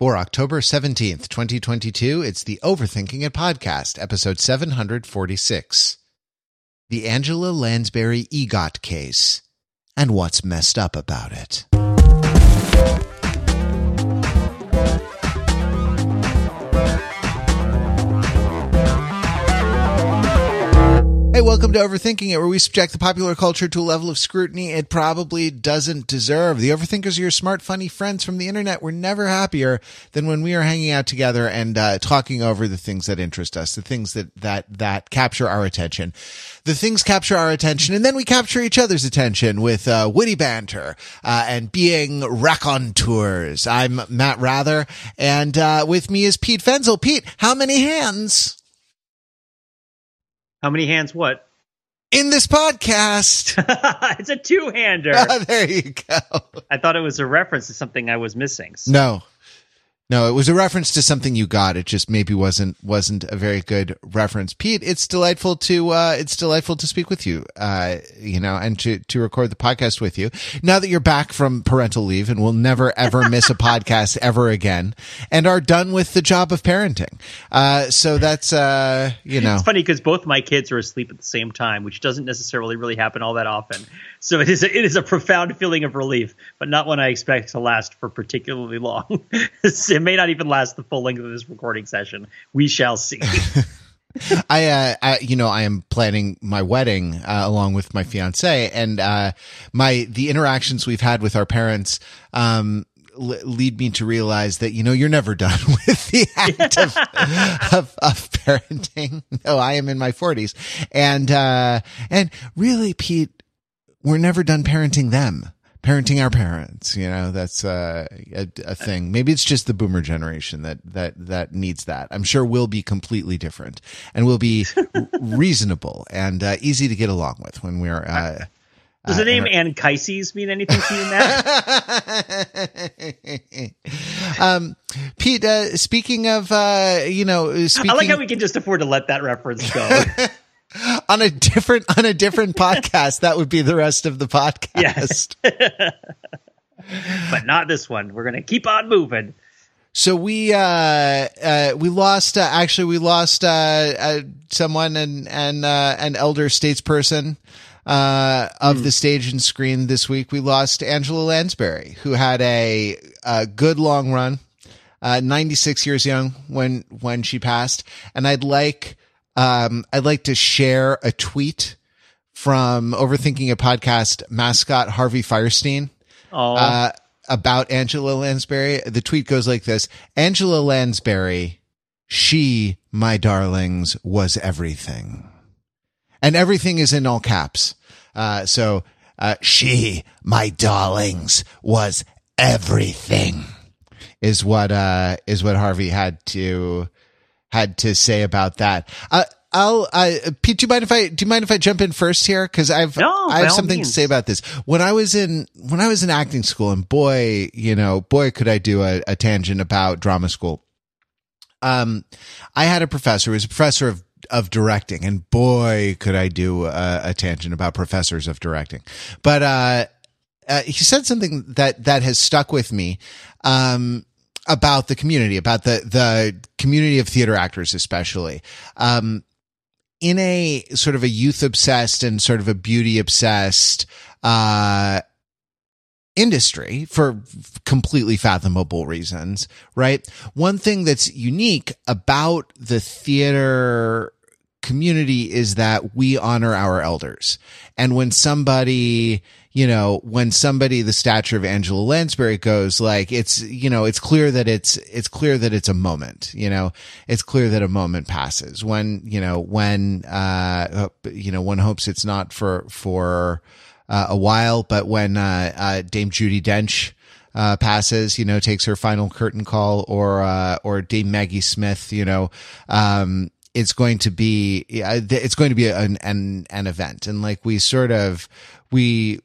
For October 17th, 2022, it's the Overthinking It podcast, episode 746. The Angela Lansbury EGOT case and what's messed up about it. Hey, welcome to Overthinking It, where we subject the popular culture to a level of scrutiny it probably doesn't deserve. The Overthinkers are your smart, funny friends from the internet. We're never happier than when we are hanging out together and uh, talking over the things that interest us, the things that that that capture our attention. The things capture our attention, and then we capture each other's attention with uh, witty banter uh, and being raconteurs. I'm Matt Wrather, and uh, with me is Pete Fenzel. Pete, how many hands? How many hands? What? in this podcast. it's a two-hander. Ah, there you go. I thought it was a reference to something I was missing. No. No, it was a reference to something you got. It just maybe wasn't wasn't a very good reference. Pete, it's delightful to uh it's delightful to speak with you. Uh you know, and to to record the podcast with you. Now that you're back from parental leave and will never ever miss a podcast ever again and are done with the job of parenting. Uh so that's uh you know. It's funny because both my kids are asleep at the same time, which doesn't necessarily really happen all that often. So it is a, it is a profound feeling of relief, but not one I expect to last for particularly long. it may not even last the full length of this recording session. We shall see. I, uh, I, you know, I am planning my wedding uh, along with my fiance, and uh, my the interactions we've had with our parents um, l- lead me to realize that you know you're never done with the act of, of, of parenting. No, I am in my 40s, and uh, and really, Pete, we're never done parenting them. Parenting our parents, you know, that's uh, a, a thing. Maybe it's just the boomer generation that that that needs that. I'm sure we'll be completely different and we'll be reasonable and uh, easy to get along with when we're. Uh, Does uh, the name in Anchises mean anything to you, Matt? um, Pete, uh, speaking of, uh, you know, speaking I like how we can just afford to let that reference go. On a different on a different podcast, that would be the rest of the podcast. Yes. but not this one. We're gonna keep on moving. So we uh uh we lost uh, actually we lost uh, uh someone and and uh an elder statesperson uh of the stage and screen this week. We lost Angela Lansbury who had a a good long run. Uh 96 years young when when she passed and I'd like um I'd like to share a tweet from overthinking a podcast mascot Harvey Fierstein uh, about Angela Lansbury. The tweet goes like this Angela Lansbury, she, my darlings, was everything. And everything is in all caps. Uh, so, uh, she, my darlings, was everything is what, uh, is what Harvey had to, had to say about that. Uh, I'll, uh, Pete, do you mind if I, do you mind if I jump in first here? Cause I've, No, I have something means. to say about this. When I was in, when I was in acting school and boy, you know, boy, could I do a, a tangent about drama school. Um, I had a professor who was a professor of, of directing and boy, could I do a, a tangent about professors of directing. But, uh, uh, he said something that, that has stuck with me. Um, about the community, about the, the community of theater actors, especially. Um, in a sort of a youth obsessed and sort of a beauty obsessed uh industry for completely fathomable reasons right one thing that's unique about the theater community is that we honor our elders and when somebody you know when somebody the stature of angela lansbury goes like it's you know it's clear that it's it's clear that it's a moment you know? It's clear that a moment passes. When you know when uh you know one hopes it's not for for uh, a while but when uh, uh dame judi dench uh, passes, you know, takes her final curtain call, or uh, or Dame Maggie Smith, you know, um, it's going to be it's going to be an, an an event, and like we sort of we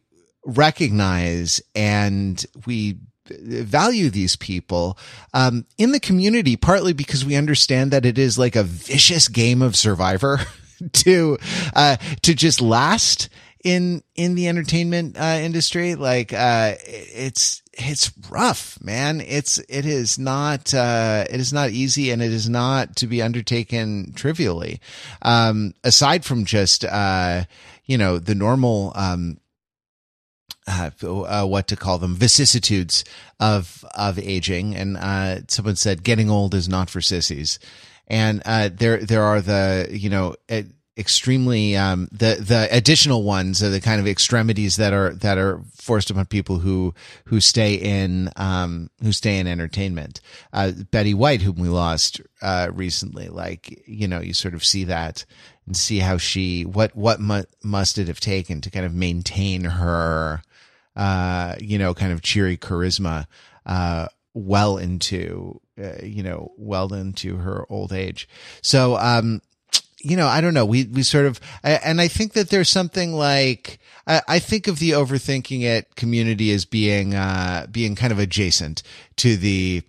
recognize and we value these people um, in the community, partly because we understand that it is like a vicious game of survivor to uh, to just last in in the entertainment uh, industry. Like uh, it's it's rough, man. It's it is not uh, it is not easy, and it is not to be undertaken trivially. Um, aside from just uh, you know the normal um, uh, uh, what to call them vicissitudes of of aging, and uh, someone said getting old is not for sissies, and uh, there there are the you know extremely um, the the additional ones are the kind of extremities that are that are forced upon people who who stay in um, who stay in entertainment. Uh, Betty White, whom we lost uh, recently, like you know, you sort of see that and see how she what what mu- must it have taken to kind of maintain her uh, you know kind of cheery charisma uh, well into uh, you know well into her old age. So um you know, I don't know. We, we sort of, and I think that there's something like, I, think of the overthinking it community as being, uh, being kind of adjacent to the,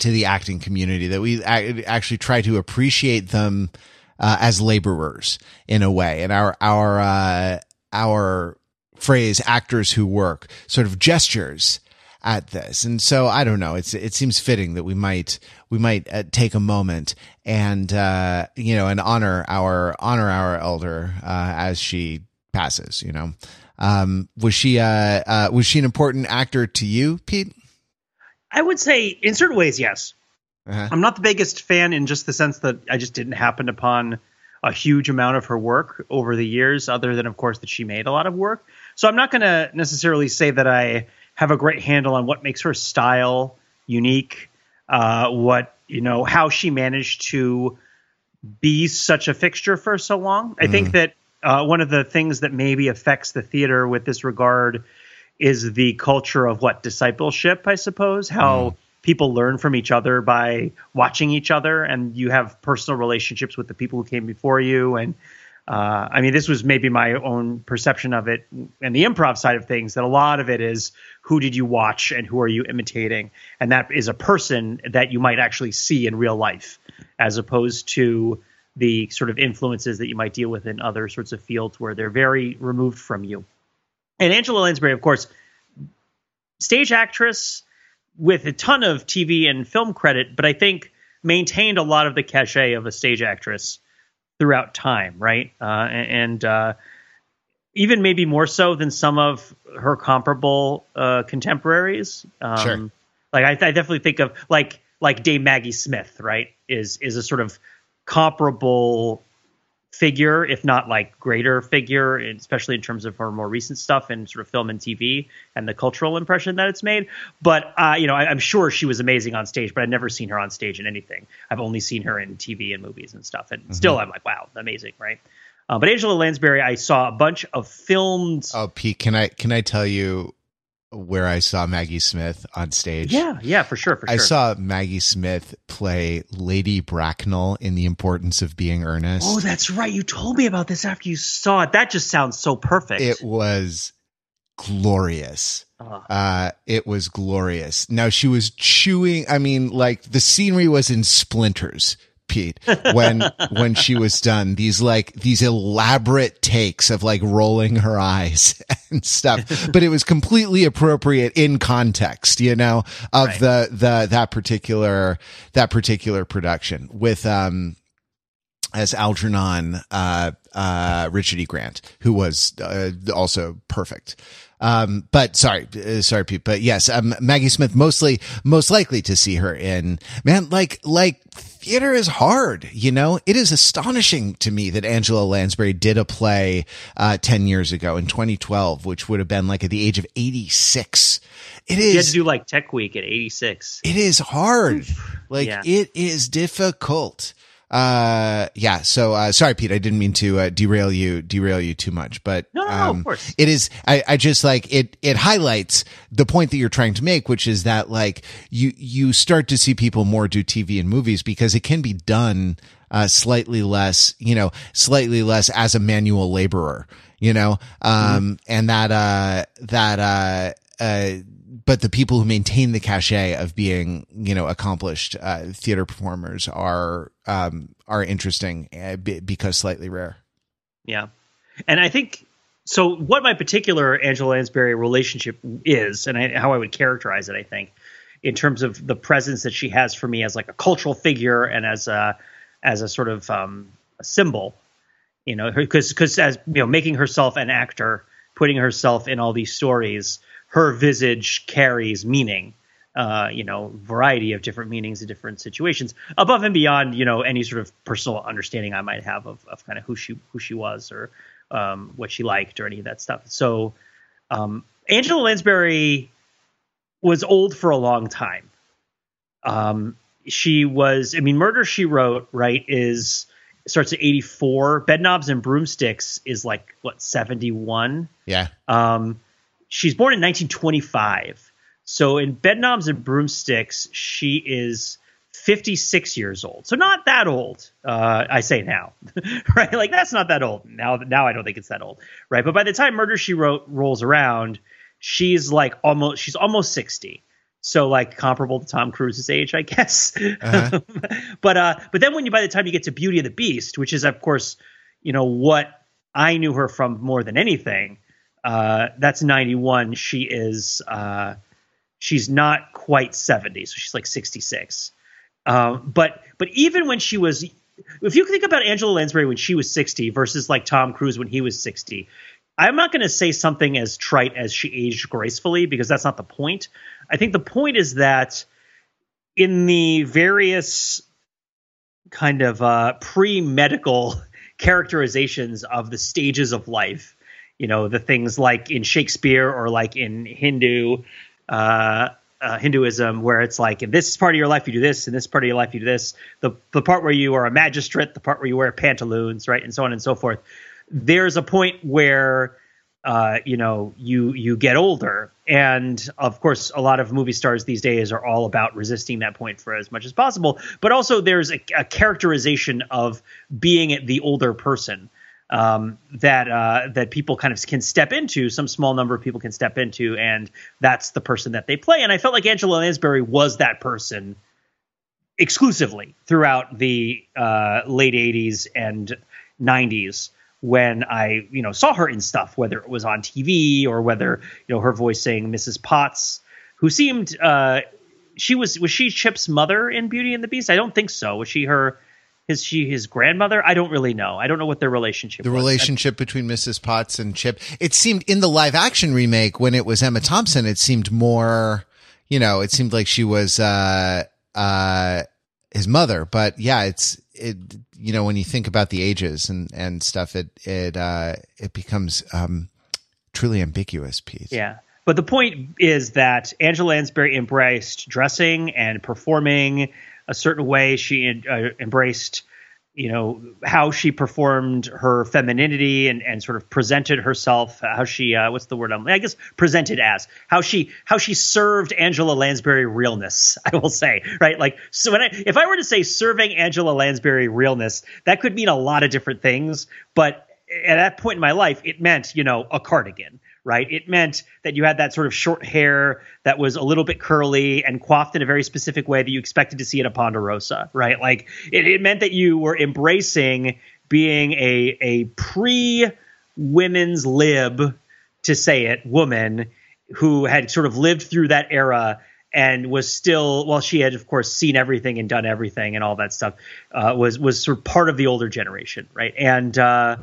to the acting community that we actually try to appreciate them, uh, as laborers in a way. And our, our, uh, our phrase actors who work sort of gestures at this. And so I don't know. It's it seems fitting that we might we might uh, take a moment and uh, you know and honor our honor our elder uh, as she passes. You know, um, was she uh, uh, was she an important actor to you, Pete? I would say in certain ways, yes. Uh-huh. I'm not the biggest fan in just the sense that I just didn't happen upon a huge amount of her work over the years, other than of course that she made a lot of work. So I'm not going to necessarily say that I have a great handle on what makes her style unique, uh, what you know, how she managed to be such a fixture for so long. I think mm-hmm. that uh, one of the things that maybe affects the theater with this regard is the culture of what discipleship, I suppose, how. Mm. People learn from each other by watching each other, and you have personal relationships with the people who came before you, and uh, I mean, this was maybe my own perception of it and the improv side of things. That a lot of it is who did you watch and who are you imitating, and that is a person that you might actually see in real life, as opposed to the sort of influences that you might deal with in other sorts of fields where they're very removed from you. And Angela Lansbury, of course, stage actress with a ton of TV and film credit, but I think maintained a lot of the cachet of a stage actress throughout time, right? Uh, and uh, even maybe more so than some of her comparable uh, contemporaries. Um, sure. Like I, I, definitely think of like like Dame Maggie Smith, right? Is is a sort of comparable figure, if not like greater figure, especially in terms of her more recent stuff in sort of film and TV and the cultural impression that it's made. But uh, you know, I, am sure she was amazing on stage, but I've never seen her on stage in anything. I've only seen her in TV and movies and stuff, and mm-hmm. still I'm like, wow, amazing, right? Uh, but Angela Lansbury, I saw a bunch of filmed. Oh, Pete, can I can I tell you where I saw Maggie Smith on stage. Yeah, yeah, for sure, for sure. I saw Maggie Smith play Lady Bracknell in The Importance of Being Earnest. Oh, that's right. You told me about this after you saw it. That just sounds so perfect. It was glorious. Uh, uh, it was glorious. Now she was chewing. I mean, like the scenery was in splinters Pete when when she was done. These like these elaborate takes of like rolling her eyes and stuff, but it was completely appropriate in context, you know, of right. the the that particular that particular production with um as Algernon uh uh Richard E. Grant, who was uh, also perfect. Um, but sorry, uh, sorry, Pete. But yes, um, Maggie Smith, mostly, most likely to see her in, man, like, like theater is hard. You know, it is astonishing to me that Angela Lansbury did a play, uh, 10 years ago in 2012, which would have been like at the age of 86. It is. You had to do like Tech Week at 86. It is hard. Like, yeah. it is difficult uh yeah so uh sorry pete i didn't mean to uh, derail you derail you too much but no, no, um, of course. it is I, I just like it it highlights the point that you're trying to make which is that like you you start to see people more do tv and movies because it can be done uh slightly less you know slightly less as a manual laborer you know um mm. and that uh that uh uh but the people who maintain the cachet of being, you know, accomplished uh, theater performers are um, are interesting uh, because slightly rare. Yeah, and I think so what my particular Angela Lansbury relationship is, and I, how I would characterize it, I think, in terms of the presence that she has for me as like a cultural figure and as a as a sort of um, a symbol, you know, because because as you know, making herself an actor, putting herself in all these stories, her visage carries meaning. Uh, you know, variety of different meanings in different situations, above and beyond, you know, any sort of personal understanding I might have of, of kind of who she who she was or um, what she liked or any of that stuff. So, um, Angela Lansbury was old for a long time. Um, she was, I mean, Murder She Wrote, right, is starts at 84. Bedknobs and Broomsticks is like, what, 71? Yeah. Um, she's born in 1925. So in Bedknobs and Broomsticks, she is 56 years old. So not that old. Uh, I say now, right? Like that's not that old. Now, now I don't think it's that old, right? But by the time Murder She Wrote rolls around, she's like almost she's almost 60 so like comparable to Tom Cruise's age, I guess. Uh-huh. but uh, but then when you by the time you get to Beauty and the Beast, which is of course, you know what I knew her from more than anything. Uh, that's 91. She is uh, she's not quite 70, so she's like 66. Um, but but even when she was, if you think about Angela Lansbury when she was 60 versus like Tom Cruise when he was 60, I'm not going to say something as trite as she aged gracefully because that's not the point. I think the point is that in the various kind of uh, pre medical characterizations of the stages of life, you know, the things like in Shakespeare or like in Hindu. Uh, uh, Hinduism, where it's like in this part of your life you do this, in this part of your life you do this. The the part where you are a magistrate, the part where you wear pantaloons, right, and so on and so forth there's a point where uh, you know you you get older and of course a lot of movie stars these days are all about resisting that point for as much as possible but also there's a, a characterization of being the older person um, that uh, that people kind of can step into some small number of people can step into and that's the person that they play and i felt like angela lansbury was that person exclusively throughout the uh, late 80s and 90s when I, you know, saw her in stuff, whether it was on TV or whether, you know, her voice saying Mrs. Potts, who seemed uh she was was she Chip's mother in Beauty and the Beast? I don't think so. Was she her is she his grandmother? I don't really know. I don't know what their relationship the was. relationship between Mrs. Potts and Chip. It seemed in the live action remake when it was Emma Thompson, it seemed more, you know, it seemed like she was uh uh his mother, but yeah, it's it you know when you think about the ages and and stuff it it uh it becomes um truly ambiguous Pete yeah but the point is that angela lansbury embraced dressing and performing a certain way she uh, embraced you know how she performed her femininity and, and sort of presented herself how she uh, what's the word I'm, i guess presented as how she how she served angela lansbury realness i will say right? Like so when i if i were to say serving angela lansbury realness that could mean a lot of different things but at that point in my life it meant you know a cardigan right? It meant that you had that sort of short hair that was a little bit curly and coiffed in a very specific way that you expected to see at a Ponderosa, right? Like it, it meant that you were embracing being a a pre women's lib, to say it, woman who had sort of lived through that era and was still well she had of course seen everything and done everything and all that stuff uh, was was sort of part of the older generation right and uh,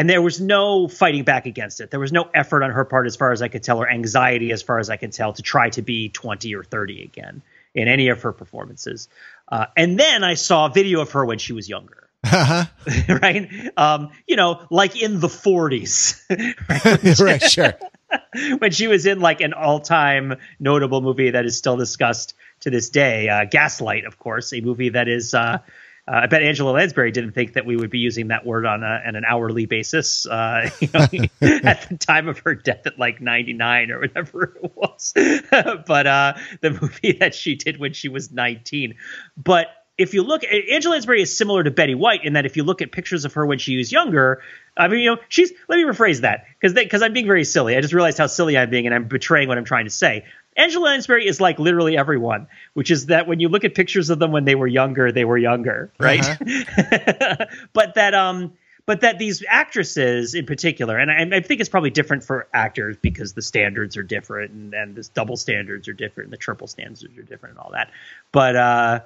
and there was no fighting back against it. There was no effort on her part, as far as I could tell, or anxiety, as far as I could tell, to try to be 20 or 30 again in any of her performances. Uh, and then I saw a video of her when she was younger. Uh-huh. right? Um, you know, like in the 40s. right? right, sure. when she was in like an all time notable movie that is still discussed to this day, uh, Gaslight, of course, a movie that is. Uh, uh, I bet Angela Lansbury didn't think that we would be using that word on, a, on an hourly basis uh, you know, at the time of her death at like 99 or whatever it was. but uh, the movie that she did when she was 19. But if you look, Angela Lansbury is similar to Betty White in that if you look at pictures of her when she was younger, I mean, you know, she's. Let me rephrase that because because I'm being very silly. I just realized how silly I'm being, and I'm betraying what I'm trying to say. Angela Lansbury is like literally everyone, which is that when you look at pictures of them when they were younger, they were younger, right? Uh-huh. but that um but that these actresses in particular, and I, I, think it's probably different for actors because the standards are different, and, and the double standards are different, and the triple standards are different, and all that. But uh,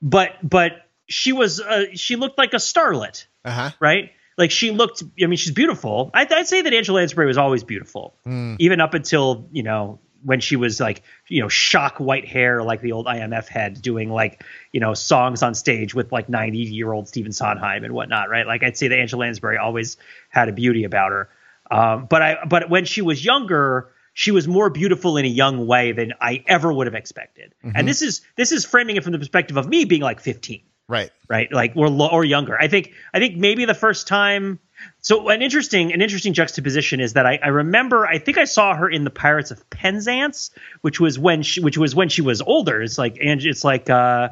but but she was uh, she looked like a starlet, uh-huh. right? Like she looked. I mean, she's beautiful. I, would say that Angela Lansbury was always beautiful, mm. even up until you know when she was like you know shock white hair like the old IMF head doing like you know songs on stage with like 90 year old Stephen Sondheim and whatnot right? Like I'd say that Angela Lansbury always had a beauty about her. Um, but I but when she was younger she was more beautiful in a young way than I ever would have expected. Mm-hmm. and this is this is framing it from the perspective of me being like 15 right. Right? Like or or younger. I think I think maybe the first time so an interesting an interesting juxtaposition is that I, I, remember I think I saw her in the Pirates of Penzance, which was when she which was when she was older. It's like and it's like uh,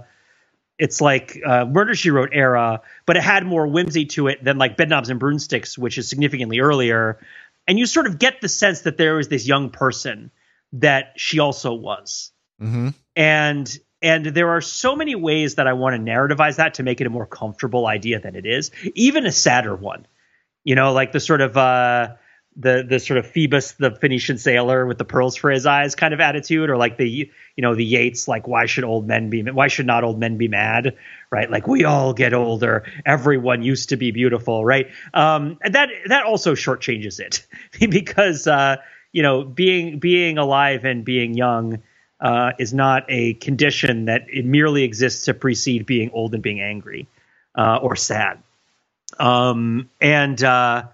it's like uh, Murder She Wrote era, but it had more whimsy to it than like Bedknobs and Broomsticks, which is significantly earlier. And you sort of get the sense that there was this young person that she also was, mm-hmm. and and there are so many ways that I want to narrativize that to make it a more comfortable idea than it is, even a sadder one you know, like the sort of uh, the the sort of Phlebas, the Phoenician sailor with the pearls for his eyes kind of attitude, or like the you know the Yeats, like why should old men be why should not old men be mad, right? Like we all get older, everyone used to be beautiful, right? Um, and that that also shortchanges it because uh, you know being being alive and being young. Uh, is not a condition that it merely exists to precede being old and being angry uh, or sad. Um, and uh,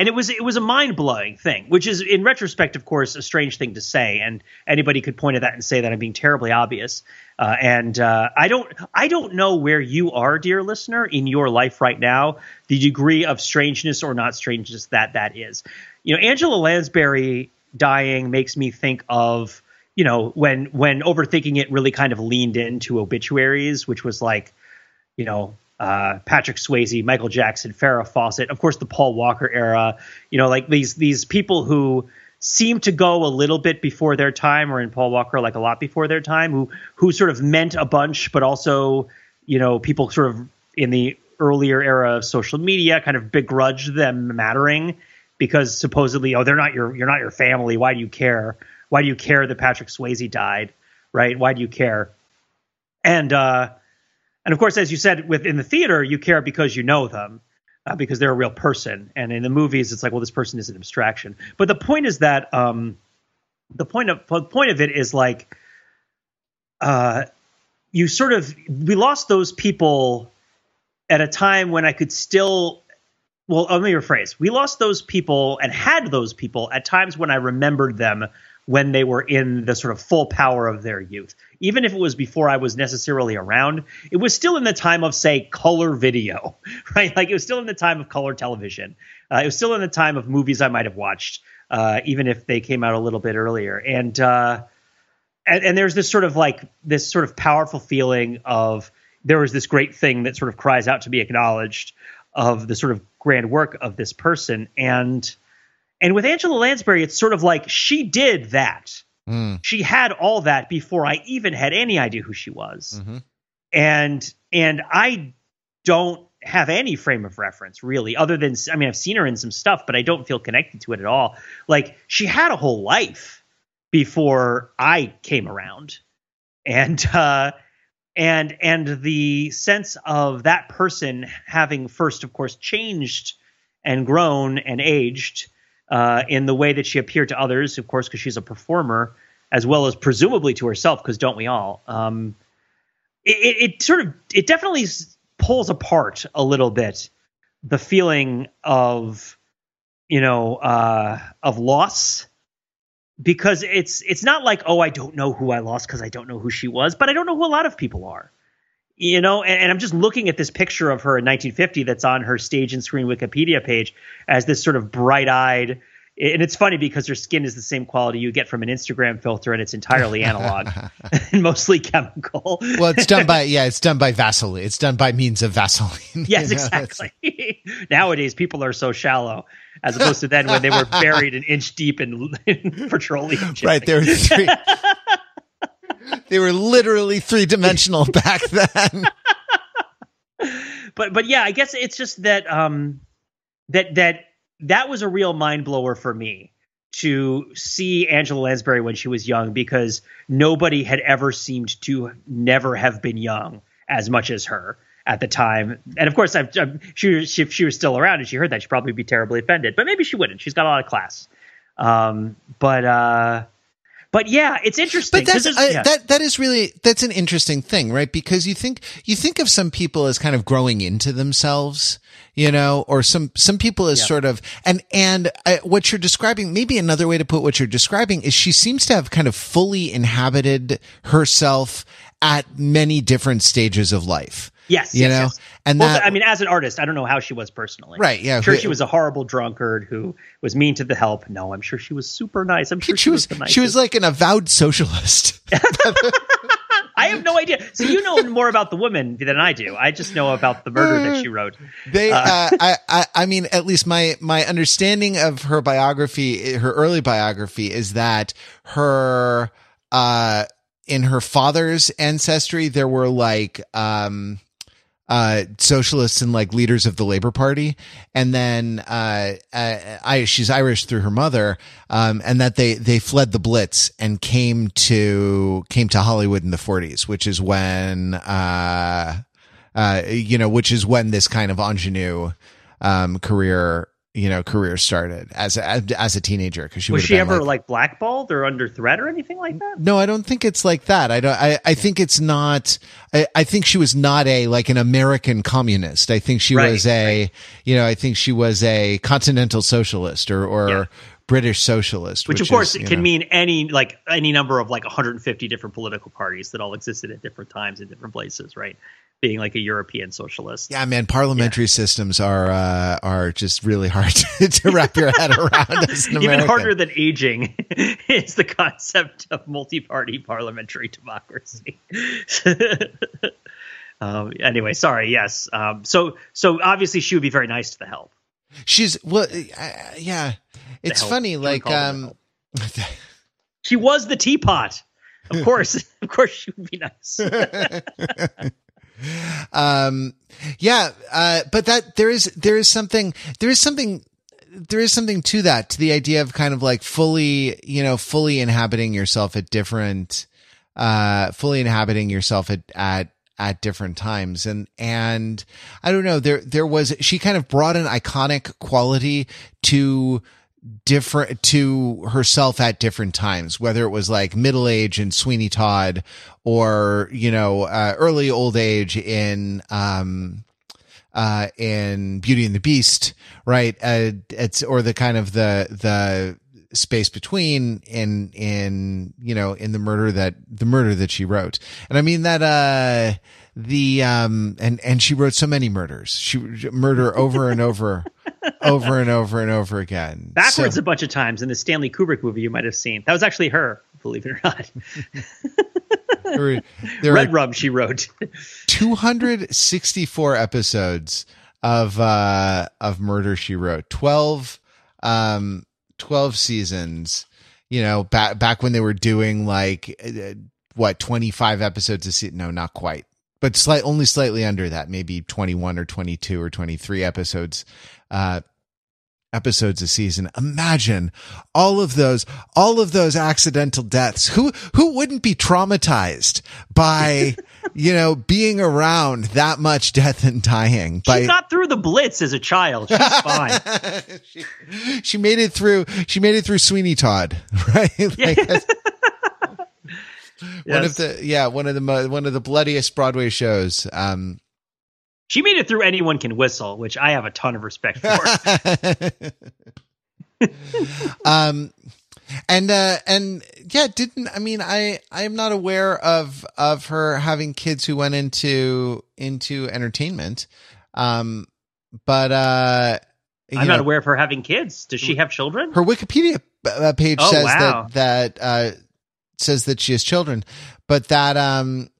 and it was it was a mind blowing thing, which is in retrospect, of course, a strange thing to say, and anybody could point at that and say that I'm being terribly obvious. Uh, and uh, I don't I don't know where you are, dear listener, in your life right now, the degree of strangeness or not strangeness that that is. You know, Angela Lansbury dying makes me think of you know when when overthinking it really kind of leaned into obituaries, which was like you know uh, Patrick Swayze, Michael Jackson, Farrah Fawcett, of course the Paul Walker era. You know, like these these people who seem to go a little bit before their time, or in Paul Walker, like a lot before their time, who who sort of meant a bunch, but also you know people sort of in the earlier era of social media kind of begrudge them mattering because supposedly oh they're not your you're not your family. Why do you care? Why do you care that Patrick Swayze died? Right? Why do you care? And uh and of course, as you said, within the theater, you care because you know them, uh, because they're a real person. And in the movies, it's like, well, this person is an abstraction. But the point is that um, the point of the point of it is like, uh, you sort of we lost those people at a time when I could still. Well, let me rephrase. We lost those people and had those people at times when I remembered them when they were in the sort of full power of their youth. Even if it was before I was necessarily around, it was still in the time of, say, color video, right? Like it was still in the time of color television. Uh, it was still in the time of movies I might have watched, uh, even if they came out a little bit earlier. And, uh, and, and there's this sort of like this sort of powerful feeling of there was this great thing that sort of cries out to be acknowledged of the sort of grand work of this person and and with Angela Lansbury, it's sort of like she did that. Mm. She had all that before I even had any idea who she was. Mm-hmm. And and I don't have any frame of reference really other than I mean I've seen her in some stuff but I don't feel connected to it at all. Like she had a whole life before I came around. And uh and and the sense of that person having first of course changed and grown and aged uh, in the way that she appeared to others, of course, because she's a performer, as well as presumably to herself, because don't we all? Um, it, it, sort of, it definitely pulls apart a little bit the feeling of, you know, uh, of loss. Because it's it's not like oh I don't know who I lost because I don't know who she was, but I don't know who a lot of people are you know and, and, i'm just looking at this picture of her in 1950 that's on her stage and screen wikipedia page as this sort of bright-eyed and it's funny because her skin is the same quality you get from an instagram filter and it's entirely analog and mostly chemical. Well it's done by yeah it's done by vaseline. It's done by means of vaseline yes you know? exactly. Nowadays people are so shallow as opposed to then when they were buried an inch deep in, in petroleum right there three they were literally three dimensional back then. but but yeah, I guess it's just that um that that that was a real mind blower for me to see Angela Lansbury when she was young because nobody had ever seemed to never have been young as much as her at the time. And of course, I've, I've, she, if she was still around and she heard that, she'd probably be terribly offended. But maybe she wouldn't. She's got a lot of class. Um, but uh, but yeah, it's interesting. But that's, yeah. that that is really that's an interesting thing, right? Because you think you think of some people as kind of growing into themselves, you know, or some some people as Yeah. sort of and and uh, what you're describing. Maybe another way to put what you're describing is she seems to have kind of fully inhabited herself at many different stages of life. Yes, you yes, know, yes. and well, that I mean, as an artist, I don't know how she was personally. Right, yeah. I'm sure she was a horrible drunkard who was mean to the help. No, I'm sure she was super nice. I'm sure she was the she was like an avowed socialist. I have no idea. So you know more about the woman than I do. I just know about the murder that she wrote. They, uh, I, I, I mean, at least my, my understanding of her biography, her early biography is that her, uh, in her father's ancestry, there were like, um, uh, socialists and like leaders of the Labor Party, and then uh, uh, I she's Irish through her mother, um, and that they they fled the Blitz and came to came to Hollywood in the 40s, which is when uh, uh, you know, which is when this kind of ingenue um, career you know career started as a, as a teenager because she Was she ever like, like, blackballed or under threat or anything like that? no, I don't think it's like that. I don't. I, I think it's not. I, I think she was not a like an American communist. I think she Right, was a. You know, I think she was a continental socialist or or Yeah. British socialist. Which, Which, of course is, can know- mean any like any number of like 150 different political parties that all existed at different times in different places, right? Being like a European socialist. Yeah, man, parliamentary systems are uh, are just really hard to, to wrap your head around. Even harder than aging is the concept of multi-party parliamentary democracy. um, anyway, sorry. Yes. Um, so, so obviously she would be very nice to the help. She's well, uh, yeah. It's funny, like call them the um. She was the teapot. Of course, of course, she would be nice. Um yeah uh but that there is there is something there is something there is something to that to the idea of kind of like fully you know fully inhabiting yourself at different uh fully inhabiting yourself at at at different times. And and i don't know there there was she kind of brought an iconic quality to different to herself at different times, whether it was like middle age in Sweeney Todd or, you know, uh, early old age in, um, uh, in Beauty and the Beast, right? Uh, it's, or the kind of the, the, space between in in you know in the murder that the murder that she wrote and i mean that uh the um and and she wrote so many murders she murder over and over over and over and over again Backwards So- a bunch of times in the Stanley Kubrick movie you might have seen. That was actually her, believe it or not. there were, there Red Rum, she wrote. 264 episodes of uh of murder she wrote 12 um 12 seasons you know back back when they were doing like uh, what 25 episodes a season no not quite but slight only slightly under that maybe 21 or 22 or 23 episodes uh episodes a season imagine all of those all of those accidental deaths who who wouldn't be traumatized by you know being around that much death and dying She by got through the Blitz as a child. She's fine. she, she made it through she made it through sweeney todd right like that's one of the yeah one of the mo- one of the bloodiest broadway shows um She made it through Anyone Can Whistle, which I have a ton of respect for. um and uh and yeah didn't i mean i i am not aware of of her having kids who went into into entertainment um but uh you I'm not know, aware of her having kids. Does she have children? her wikipedia uh, page Oh, says wow. that that uh says that she has children but that um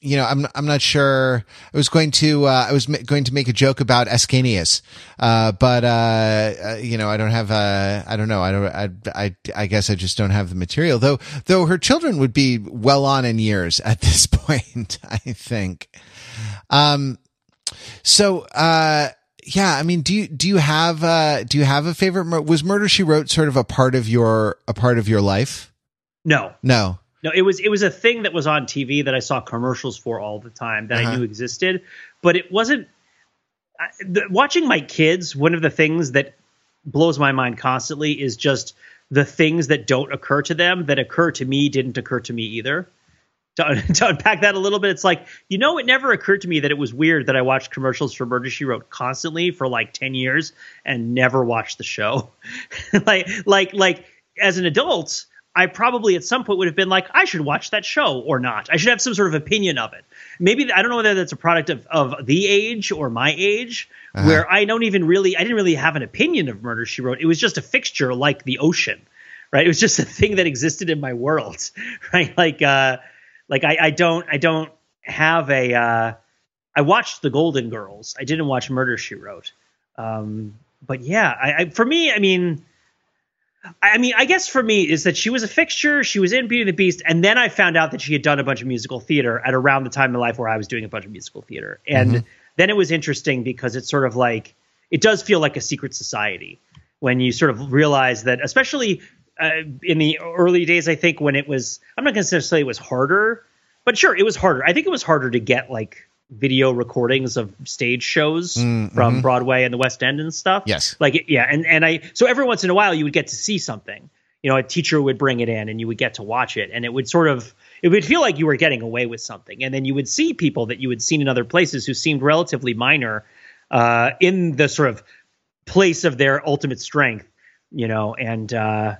you know, I'm I'm not sure. I was going to uh, I was going to make a joke about Ascanius, uh, but uh, uh, you know, I don't have uh, I don't know. I don't. I, I I guess I just don't have the material. Though though her children would be well on in years at this point. I think. Um. So uh yeah, I mean, do you do you have uh do you have a favorite? Was Murder She Wrote sort of a part of your a part of your life? No, No. no, it was it was a thing that was on TV that I saw commercials for all the time that Uh-huh. I knew existed, but it wasn't. I, the, watching my kids, one of the things that blows my mind constantly is just the things that don't occur to them that occur to me didn't occur to me either. To, to unpack that a little bit, it's like you know, it never occurred to me that it was weird that I watched commercials for Murder She Wrote constantly for like ten years and never watched the show. like, like, like as an adult, I probably at some point would have been like, I should watch that show or not. I should have some sort of opinion of it. Maybe I don't know whether that's a product of, of the age or my age, where I don't even really, I didn't really have an opinion of Murder She Wrote. It was just a fixture like the ocean, right? It was just a thing that existed in my world, right? Like, uh, like I, I don't, I don't have a. Uh, I watched The Golden Girls. I didn't watch Murder She Wrote. Um, but yeah, I, I for me, I mean, I mean, I guess for me is that she was a fixture. She was in Beauty and the Beast, and then I found out that she had done a bunch of musical theater at around the time in life where I was doing a bunch of musical theater, and then it was interesting because it's sort of like it does feel like a secret society when you sort of realize that, especially uh, in the early days, I think when it was, I'm not going to say it was harder, but sure, it was harder. I think it was harder to get like video recordings of stage shows from Broadway and the West End and stuff. Yes. Like, yeah. And, and I, so every once in a while you would get to see something, you know, a teacher would bring it in and you would get to watch it and it would sort of, it would feel like you were getting away with something. And then you would see people that you had seen in other places who seemed relatively minor, uh, in the sort of place of their ultimate strength, you know, and, uh,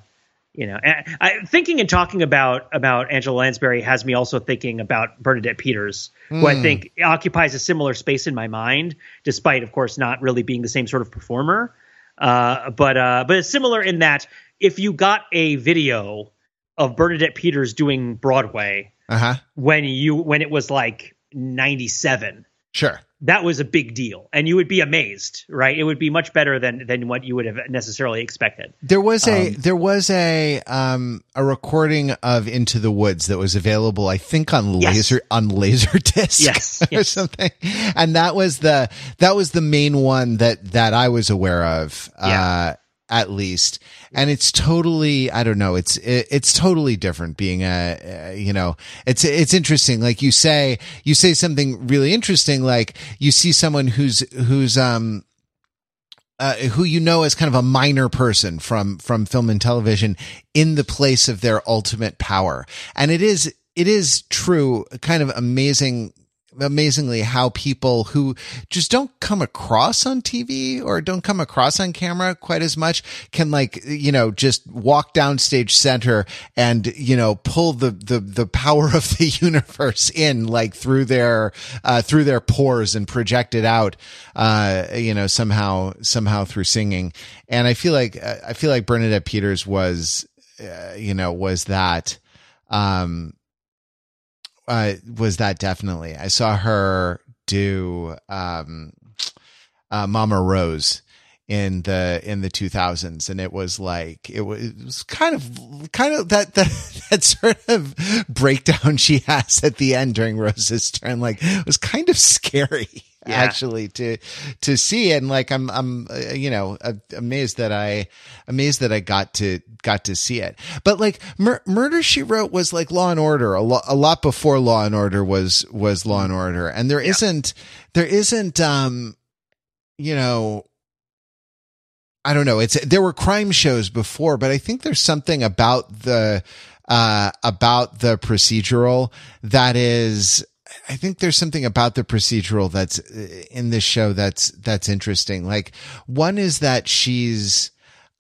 you know, I, thinking and talking about about Angela Lansbury has me also thinking about Bernadette Peters, who I think occupies a similar space in my mind, despite, of course, not really being the same sort of performer. Uh, but uh, but it's similar in that if you got a video of Bernadette Peters doing Broadway Uh huh. when you when it was like ninety seven, Sure. That was a big deal, and you would be amazed, right? It would be much better than than what you would have necessarily expected. There was a there was a um a recording of Into the Woods that was available, I think, on Yes. laser on laser disc Yes, or yes. something. And that was the that was the main one that that I was aware of. Yeah. Uh at least and it's totally i don't know it's it, it's totally different being a you know it's it's interesting. Like you say you say something really interesting like you see someone who's who's um uh, who you know as kind of a minor person from from film and television in the place of their ultimate power. And it is it is true kind of amazing amazingly how people who just don't come across on TV or don't come across on camera quite as much can like you know just walk down stage center and you know pull the the the power of the universe in like through their uh through their pores and project it out uh you know somehow somehow through singing. And I feel like uh, I feel like Bernadette Peters was uh, you know was that um uh, was that definitely. I saw her do um, uh, Mama Rose in the in the 2000s and it was like it was, it was kind of kind of that that that sort of breakdown she has at the end during Rose's turn like it was kind of scary Yeah. actually to to see it. And like I'm I'm uh, you know uh, amazed that I amazed that I got to got to see it. But like Mur- Murder She Wrote was like Law and Order. A lot a lot before Law and Order was was Law and Order. And there not there isn't um you know I don't know. It's there were crime shows before, but I think there's something about the uh about the procedural that is I think there's something about the procedural that's uh, in this show that's that's interesting. Like one is that she's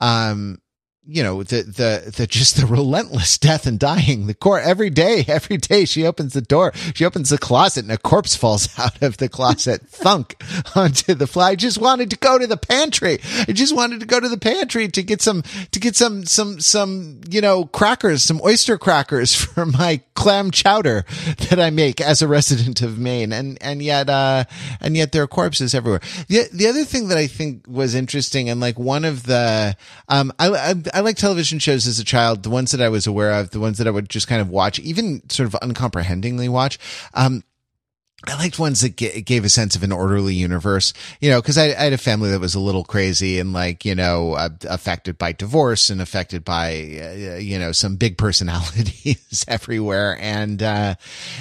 um you know the the the just the relentless death and dying. The core every day every day she opens the door she opens the closet and a corpse falls out of the closet. Thunk onto the fly. I just wanted to go to the pantry. I just wanted to go to the pantry to get some to get some some some you know crackers some oyster crackers for my clam chowder that i make as a resident of maine. And and yet uh and yet there are corpses everywhere. The the other thing that i think was interesting and like one of the um i i, I like television shows as a child the ones that i was aware of the ones that i would just kind of watch even sort of uncomprehendingly watch. Um I liked ones that g- gave a sense of an orderly universe, you know, because I, I, had a family that was a little crazy and like, you know, uh, affected by divorce and affected by, uh, you know, some big personalities everywhere. And, uh,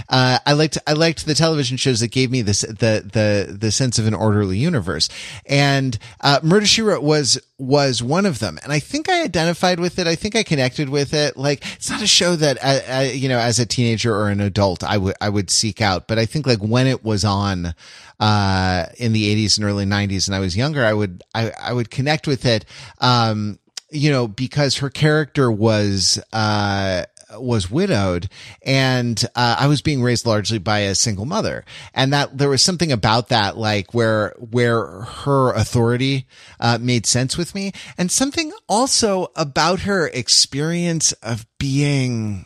uh, I liked, I liked the television shows that gave me this, the, the, the sense of an orderly universe. And, uh, Murder She Wrote was, was one of them. And I think I identified with it. I think I connected with it. Like, it's not a show that, uh, uh you know, as a teenager or an adult, I would, I would seek out, but I think like when it was on uh, in the 80s and early 90s and I was younger, I would I, I would connect with it um, you know, because her character was uh was widowed and uh, I was being raised largely by a single mother. And that there was something about that like where where her authority uh, made sense with me. And something also about her experience of being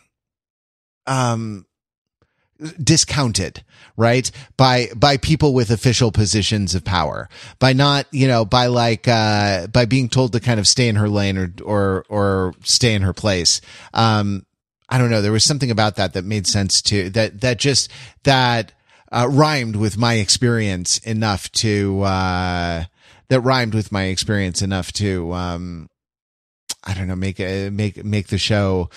um discounted right? By by people with official positions of power. By not you know by like uh by being told to kind of stay in her lane or or or stay in her place. Um i don't know. There was something about that that made sense to that that just that uh, rhymed with my experience enough to uh that rhymed with my experience enough to um I don't know, make a, make make the show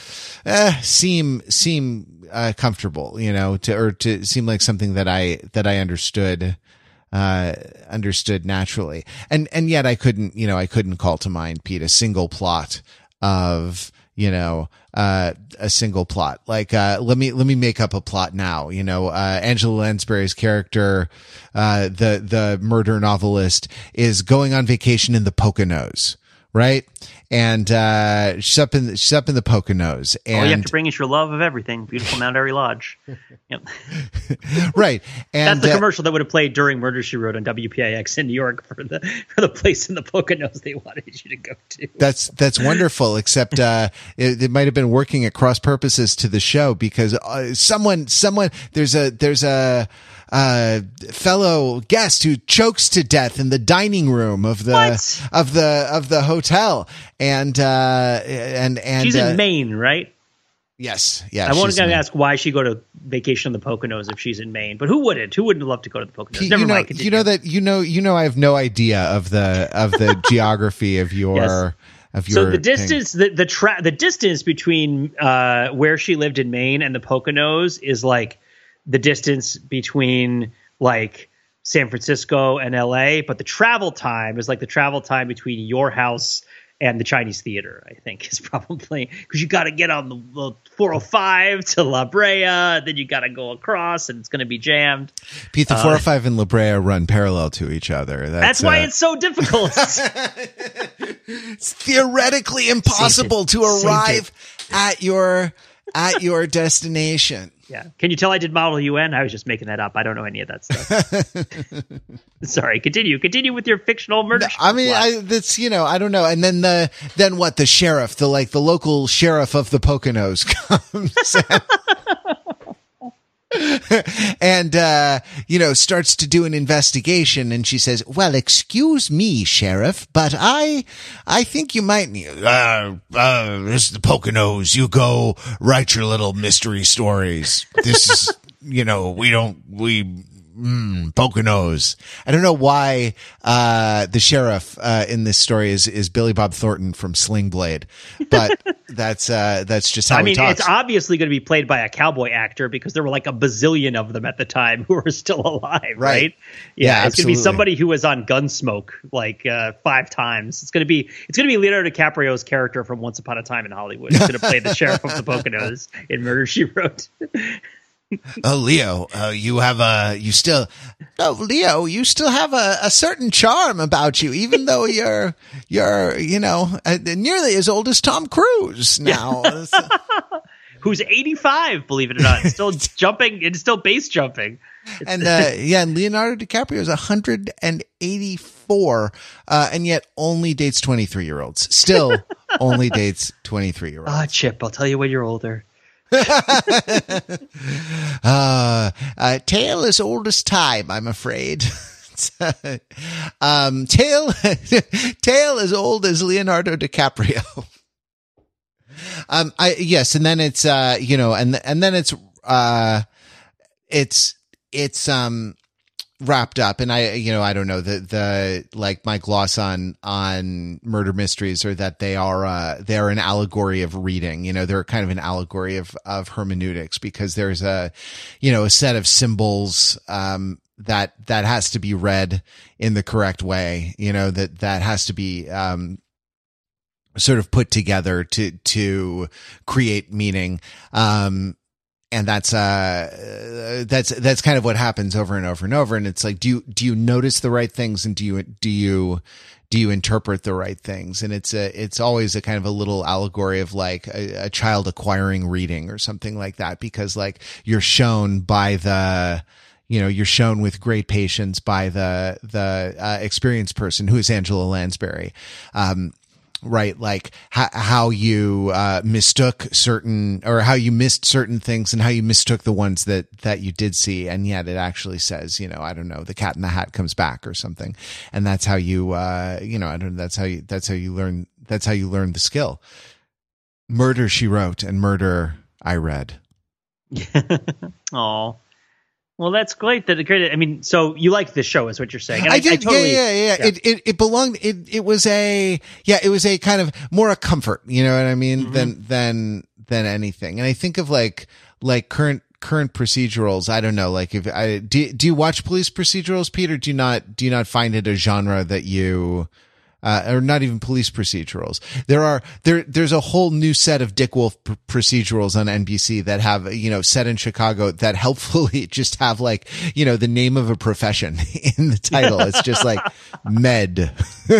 uh, seem seem uh, comfortable, you know, to or to seem like something that I that I understood uh, understood naturally, and and yet I couldn't, you know, I couldn't call to mind Pete a single plot of you know uh, a single plot. Like uh, let me let me make up a plot now you know uh, angela lansbury's character uh, the the murder novelist is going on vacation in the poconos right and uh, she's up in the, she's up in the Poconos. And all you have to bring is your love of everything. Beautiful Mount Airy Lodge. Yep. right, and that's the uh, commercial that would have played during Murder She Wrote on WPIX in New York for the for the place in the Poconos they wanted you to go to. That's that's wonderful. Except uh, it, it might have been working at cross purposes to the show because uh, someone someone there's a there's a uh, fellow guest who chokes to death in the dining room of the what? of the of the hotel, and uh, and and she's uh, in Maine, right? Yes, yeah. I wanted to ask why she go to vacation on the Poconos if she's in Maine, but who wouldn't? Who wouldn't love to go to the Poconos? You, Never you know, mind. You know that you know you know I have no idea of the of the geography of your. Yes. Of your so the distance, thing. the the, tra- the distance between uh, where she lived in Maine and the Poconos is like the distance between like San Francisco and LA, but the travel time is like the travel time between your house and the Chinese theater, I think, is probably because you got to get on the, the, 405 to La Brea, then you got to go across, and it's going to be jammed. Pete, the uh, 405 and La Brea run parallel to each other. That's, that's why uh, it's so difficult. it's theoretically impossible to arrive at your at your destination. Yeah. Can you tell I did model UN? I was just making that up. I don't know any of that stuff. Sorry. Continue. Continue with your fictional murder. I mean, I, that's you know, I don't know. And then the then what? The sheriff, the like the local sheriff of the Poconos comes. and uh, you know starts to do an investigation and she says well excuse me sheriff but i i think you might uh, uh this is the poconos you go write your little mystery stories this is you know we don't we mm, Poconos. I don't know why uh, the sheriff uh, in this story is is Billy Bob Thornton from Sling Blade, but that's uh, that's just how I mean. It's obviously going to be played by a cowboy actor because there were like a bazillion of them at the time who are still alive, right? right? Yeah, yeah it's going to be somebody who was on Gunsmoke like uh, five times. It's going to be it's going to be Leonardo DiCaprio's character from Once Upon a Time in Hollywood. He's going to play the sheriff of the Poconos in Murder She Wrote oh, Leo, uh, you have a, you still, oh, Leo, you still have a, a certain charm about you, even though you're, you're, you know, uh, nearly as old as Tom Cruise now. Who's 85, believe it or not, still jumping and still base jumping. and uh, yeah, and Leonardo DiCaprio is 184, uh, and yet only dates 23 year olds. Still only dates 23 year olds. Ah, Chip, I'll tell you when you're older. uh, uh, tale as old as time, I'm afraid. um, tale, tale as old as Leonardo DiCaprio. um, I, yes. And then it's, uh, you know, and, and then it's, uh, it's, it's um wrapped up. And i you know i don't know the the like my gloss on on murder mysteries are that they are uh they're an allegory of reading. You know they're kind of an allegory of of hermeneutics because there's a you know a set of symbols um that that has to be read in the correct way you know that that has to be um sort of put together to to create meaning. Um and that's uh that's that's kind of what happens over and over and over. And it's like do you do you notice the right things and do you do you do you interpret the right things? And it's a it's always a kind of a little allegory of like a, a child acquiring reading or something like that because like you're shown by the you know you're shown with great patience by the the uh, experienced person who is Angela Lansbury. Um right? Like how, how you uh, mistook certain or how you missed certain things and how you mistook the ones that that you did see, and yet it actually says, you know, I don't know, the Cat in the Hat comes back or something, and that's how you, uh, you know, I don't. That's how you. That's how you learn. That's how you learn the skill. Murder she wrote, and murder I read. Oh. Well, that's great. That great. I mean, so you like this show, is what you're saying? And I, did. I totally, yeah, yeah, yeah, yeah, It, it it belonged. It it was a yeah. It was a kind of more a comfort. You know what I mean? Mm-hmm. Than than than anything. And I think of like like current current procedurals. I don't know. Like if I do do you watch police procedurals, Peter? Do you not do you not find it a genre that you uh, or not even police procedurals. There are there there's a whole new set of Dick Wolf pr- procedurals on NBC that have you know set in Chicago that helpfully just have like you know the name of a profession in the title. it's just like Med,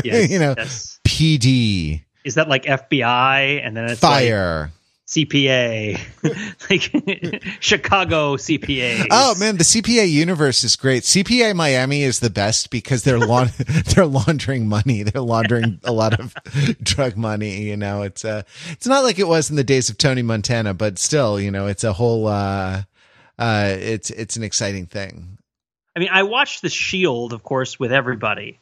yes, you know, yes. PD. Is that like FBI and then it's fire? Like- CPA, like Chicago CPA. Oh man, the CPA universe is great. CPA Miami is the best because they're laund- they're laundering money. They're laundering a lot of drug money. You know, it's uh it's not like it was in the days of Tony Montana, but still, you know, it's a whole uh uh it's it's an exciting thing. I mean, I watched The Shield, of course, with everybody.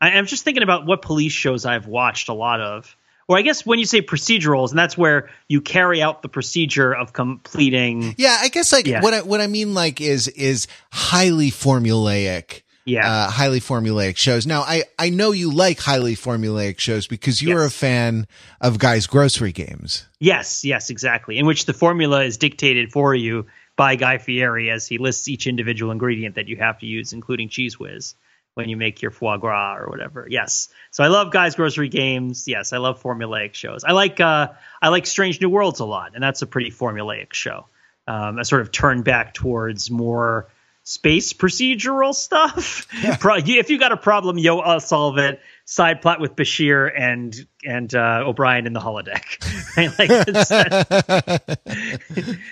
I, I'm just thinking about what police shows I've watched a lot of or I guess when you say procedurals, and that's where you carry out the procedure of completing. Yeah, I guess like yeah. what I, what I mean like is is highly formulaic. Yeah, uh, highly formulaic shows. Now, I I know you like highly formulaic shows because you're yes. a fan of Guy's Grocery Games. Yes, yes, exactly. In which the formula is dictated for you by Guy Fieri as he lists each individual ingredient that you have to use, including Cheez Whiz when you make your foie gras or whatever. Yes. So I love guys grocery games. Yes, I love formulaic shows. I like uh I like Strange New Worlds a lot, and that's a pretty formulaic show. Um, a sort of turn back towards more space procedural stuff. Yeah. if you got a problem, yo, I'll solve it. Side plot with Bashir and and uh, O'Brien in the holodeck. like,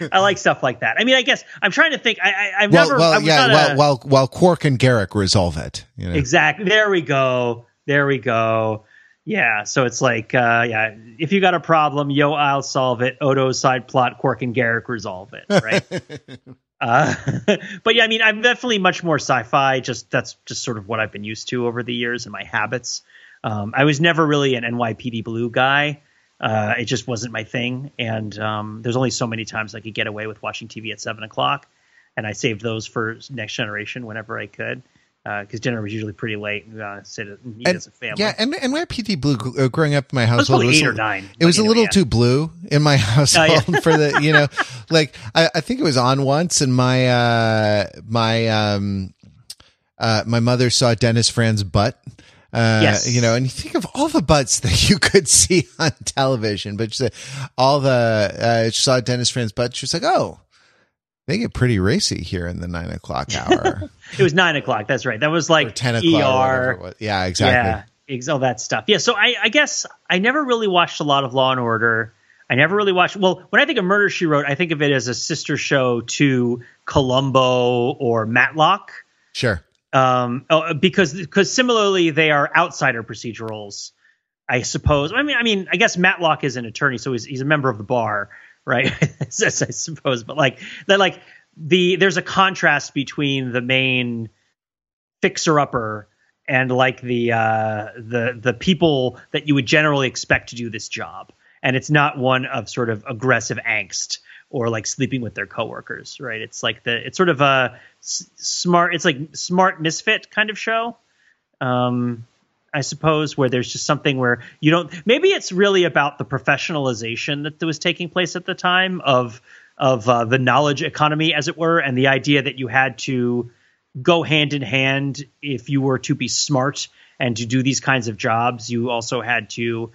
I like stuff like that. I mean, I guess I'm trying to think. I, I have well, never. Well, yeah. While, a, while while Quark and Garak resolve it. You know? Exactly. There we go. There we go. Yeah, so it's like, uh, yeah, if you got a problem, yo, I'll solve it. Odo side plot, Quark and Garak resolve it, right? Uh, but yeah, I mean, I'm definitely much more sci-fi. Just that's just sort of what I've been used to over the years and my habits. Um, I was never really an NYPD Blue guy. Uh, it just wasn't my thing. And um, there's only so many times I could get away with watching TV at seven o'clock, and I saved those for Next Generation whenever I could because uh, dinner was usually pretty late. Uh, sit and eat and, as a family. Yeah, and and NYPD Blue uh, growing up in my household was, was eight or nine. It was a little too blue in my household oh, yeah. for the you know, like I, I think it was on once, and my uh my um uh my mother saw Dennis Franz's butt. Uh, yes. you know, and you think of all the butts that you could see on television, but she said all the, uh, she saw Dennis Franz's butt. She was like, Oh, they get pretty racy here in the nine o'clock hour. it was nine o'clock. That's right. That was like or ten o'clock. ER. Yeah, exactly. Yeah, all that stuff. Yeah. So I, I guess I never really watched a lot of Law and Order. I never really watched. Well, when I think of Murder She Wrote, I think of it as a sister show to Columbo or Matlock. Sure. Um, oh, because because similarly they are outsider procedurals. I suppose. I mean, I mean, I guess Matlock is an attorney, so he's he's a member of the bar right? I suppose, but like that, like the there's a contrast between the main fixer upper and like the uh, the the people that you would generally expect to do this job, and it's not one of sort of aggressive angst or like sleeping with their coworkers, right? It's like the it's sort of a s- smart it's like smart misfit kind of show. Um I suppose where there's just something where you don't maybe it's really about the professionalization that was taking place at the time of of uh, the knowledge economy as it were and the idea that you had to go hand in hand if you were to be smart and to do these kinds of jobs you also had to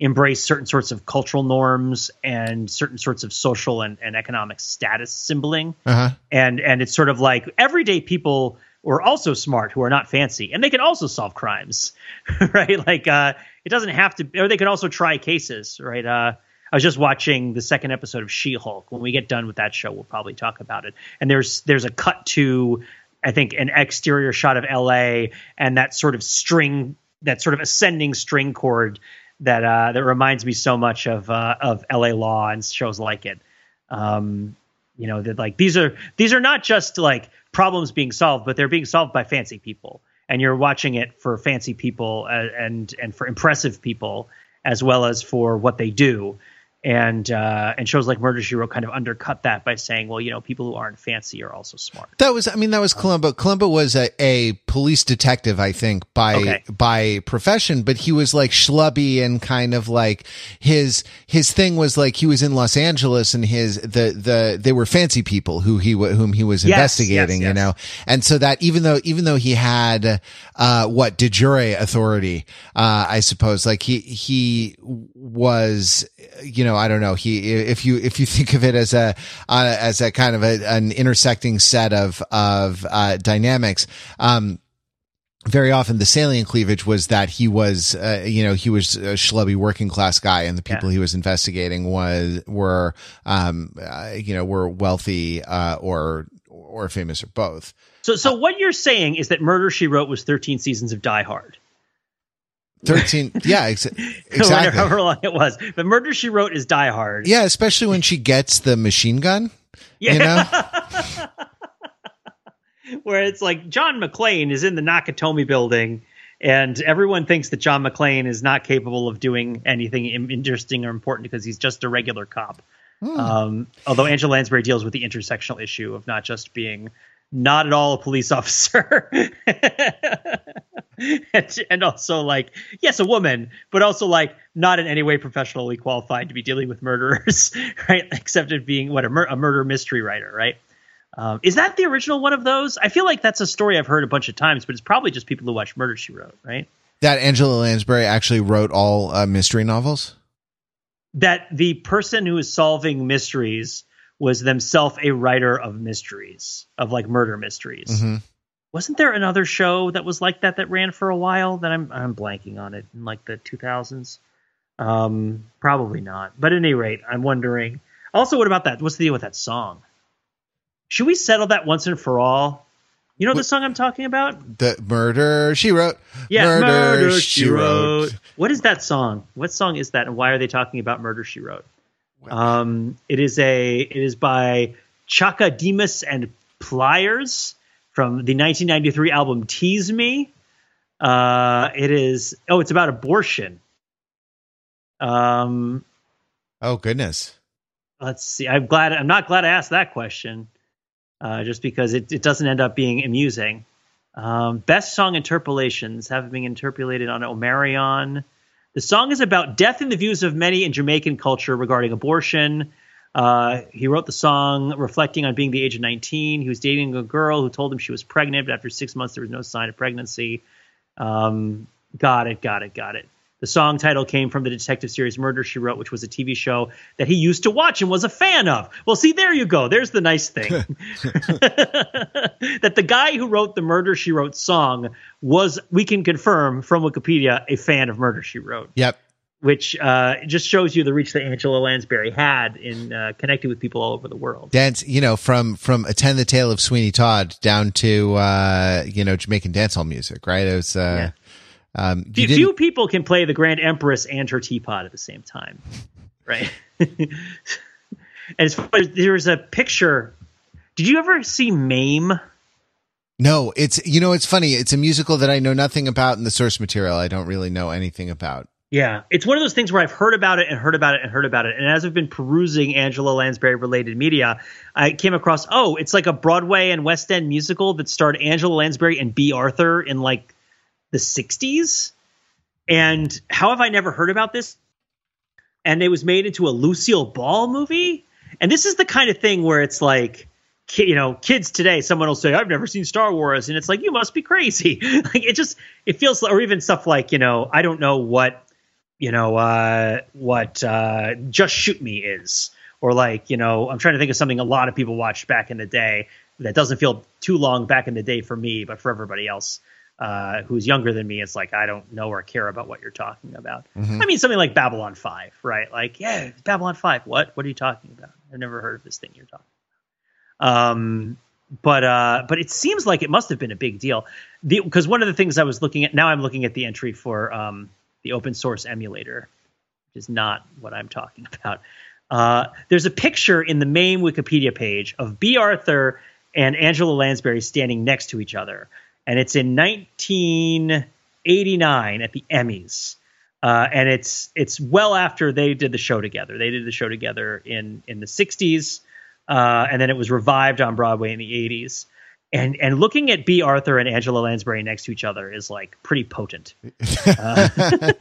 embrace certain sorts of cultural norms and certain sorts of social and, and economic status symboling Uh-huh. and and it's sort of like everyday people were also smart who are not fancy and they can also solve crimes right like uh it doesn't have to or they can also try cases right uh I was just watching the second episode of She-Hulk. When we get done with that show, we'll probably talk about it. And there's there's a cut to I think an exterior shot of LA and that sort of string that sort of ascending string chord that uh that reminds me so much of uh of LA Law and shows like it. Um you know that like these are these are not just like problems being solved but they're being solved by fancy people. And you're watching it for fancy people uh, and and for impressive people as well as for what they do and uh, and shows like Murder She Wrote kind of undercut that by saying, well, you know, people who aren't fancy are also smart. That was, I mean, that was Columbo. Columbo was a, a police detective, I think, by Okay. by profession, but he was like schlubby and kind of like his his thing was like he was in Los Angeles and his the the they were fancy people who he whom he was Yes, investigating, yes, you know, and so that even though even though he had uh what de jure authority, uh I suppose, like he he was you know I don't know he if you if you think of it as a uh, as a kind of a, an intersecting set of of uh, dynamics. Um, very often the salient cleavage was that he was, uh, you know, he was a schlubby working class guy, and the people he was investigating was were, um, uh, you know, were wealthy uh, or or famous or both. So so what you're saying is that Murder She Wrote was 13 seasons of Die Hard. Thirteen, yeah, ex- exactly. However long it was. But Murder She Wrote is Die Hard. Yeah, especially when she gets the machine gun. Yeah. You know, where it's like John McClane is in the Nakatomi building, and everyone thinks that John McClane is not capable of doing anything interesting or important because he's just a regular cop. Um, although Angela Lansbury deals with the intersectional issue of not just being not at all a police officer, and, and also like yes, a woman, but also like not in any way professionally qualified to be dealing with murderers, right? Except it being what a, mur- a murder mystery writer, right? Um, is that the original one of those? I feel like that's a story I've heard a bunch of times, but it's probably just people who watch Murder She Wrote, right? that Angela Lansbury actually wrote all uh, mystery novels. That the person who is solving mysteries was themselves a writer of mysteries, of like murder mysteries. Mhm. Wasn't there another show that was like that that ran for a while? That I'm I'm blanking on it in like the 2000s. Um, probably not. But at any rate, I'm wondering. Also, what about that? What's the deal with that song? Should we settle that once and for all? You know the song I'm talking about? The murder she wrote. Yeah, Murder, She Wrote. What is that song? What song is that, and why are they talking about Murder She Wrote? Um, it is a it is by Chaka Demus and Pliers from the 1993 album Tease Me. Uh, it is oh, it's about abortion. Um, Oh goodness. let's see. I'm glad. I'm not glad I asked that question, uh, just because it, it doesn't end up being amusing. Um, best song interpolations have been interpolated on Omarion. The song is about death in the views of many in Jamaican culture regarding abortion. Uh, he wrote the song reflecting on being the age of 19. He was dating a girl who told him she was pregnant, but after six months there was no sign of pregnancy. Um, got it, got it, got it. The song title came from the detective series Murder She Wrote, which was a TV show that he used to watch and was a fan of. Well, see, there you go. There's the nice thing. that the guy who wrote the Murder She Wrote song was, we can confirm from Wikipedia, a fan of Murder She Wrote, Yep. which uh, just shows you the reach that Angela Lansbury had in uh, connecting with people all over the world. dance you know from from attend the tale of sweeney todd down to uh you know jamaican dancehall music right it was uh um Few, few people can play the Grand Empress and her teapot at the same time, right? and as far as there's a picture. Did you ever see Mame? no it's you know it's funny it's a musical that i know nothing about in the source material i don't really know anything about Yeah, it's one of those things where I've heard about it and heard about it and heard about it. And as I've been perusing Angela Lansbury related media, I came across oh, it's like a Broadway and West End musical that starred Angela Lansbury and Bea Arthur in like the 60s. And how have I never heard about this? And it was made into a Lucille Ball movie. And this is the kind of thing where it's like, you know, kids today, someone will say, "I've never seen Star Wars," and it's like, you must be crazy. like it just, it feels, or even stuff like, you know, I don't know what you know uh, what uh, Just Shoot Me is, or like you know I'm trying to think of something a lot of people watched back in the day that doesn't feel too long back in the day for me, but for everybody else uh, who's younger than me, it's like I don't know or care about what you're talking about. Mm-hmm. I mean something like Babylon Five, right? Like yeah, Babylon Five. What? What are you talking about? I've never heard of this thing you're talking. About. Um, but uh, but it seems like it must have been a big deal because one of the things I was looking at now I'm looking at the entry for um, the open source emulator, which is not what I'm talking about. Uh, there's a picture in the main Wikipedia page of Bea Arthur and Angela Lansbury standing next to each other, and it's in 1989 at the Emmys. Uh, and it's it's well after they did the show together. They did the show together in in the 60s, uh, and then it was revived on Broadway in the 80s and and looking at Bea Arthur and Angela Lansbury next to each other is like pretty potent. Uh,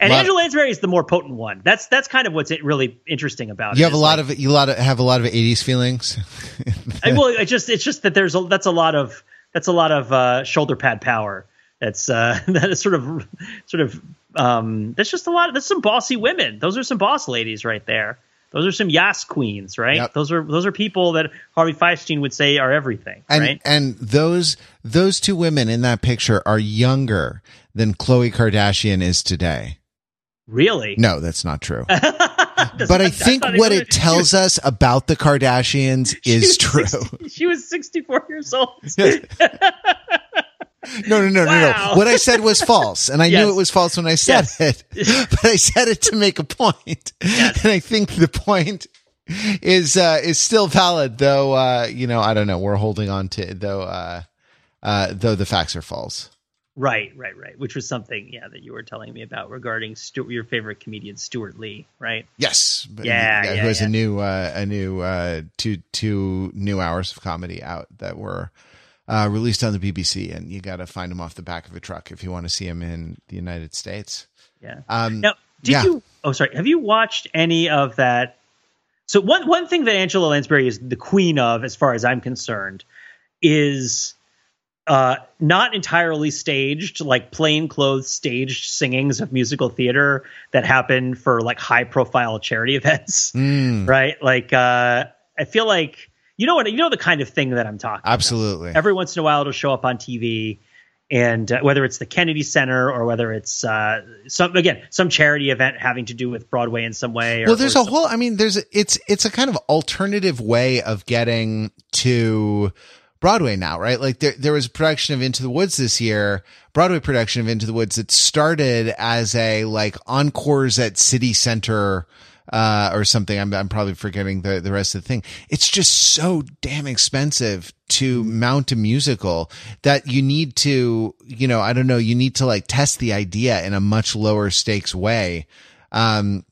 and Angela Lansbury is the more potent one. That's that's kind of what's really interesting about it. you it. have a lot like, of you a lot of have a lot of '80s feelings. I, well, it's just it's just that there's a that's a lot of that's a lot of uh, shoulder pad power. That's uh, that is sort of sort of um, that's just a lot. Of, that's some bossy women. Those are some boss ladies right there. Those are some Yas queens, right? Yep. Those are those are people that Harvey Fierstein would say are everything, and, right? And those those two women in that picture are younger than Khloe Kardashian is today. Really? No, that's not true. but I think what it tells us about the Kardashians is true. 60, she was 64 years old. No, no, no, wow. no, no. What I said was false, and I yes. knew it was false when I said yes. it. But I said it to make a point, yes. and I think the point is uh, is still valid. Though uh, you know, I don't know. We're holding on to though uh, uh, though the facts are false. Right, right, right. Which was something, yeah, that you were telling me about regarding Stu- your favorite comedian Stewart Lee, right? Yes, yeah, yeah, yeah who has yeah. a new uh, a new uh, two two new hours of comedy out that were uh, released on the BBC, and you got to find him off the back of a truck if you want to see him in the United States. Yeah. Um, now, did yeah. you? Oh, sorry. Have you watched any of that? So one one thing that Angela Lansbury is the queen of, as far as I'm concerned, is uh, not entirely staged, like plain clothes staged singings of musical theater that happen for like high profile charity events, mm. right? Like uh, I feel like you know what you know the kind of thing that I'm talking. Absolutely. About. Every once in a while, it'll show up on TV, and uh, whether it's the Kennedy Center or whether it's uh, some again some charity event having to do with Broadway in some way. Or, well, there's a whole. I mean, there's it's it's a kind of alternative way of getting to. Broadway now, right? Like there, there was a production of Into the Woods this year, Broadway production of Into the Woods that started as a like encores at City Center uh, or something. I'm, I'm probably forgetting the, the rest of the thing. It's just so damn expensive to mount a musical that you need to, you know, I don't know, you need to like test the idea in a much lower stakes way. Um,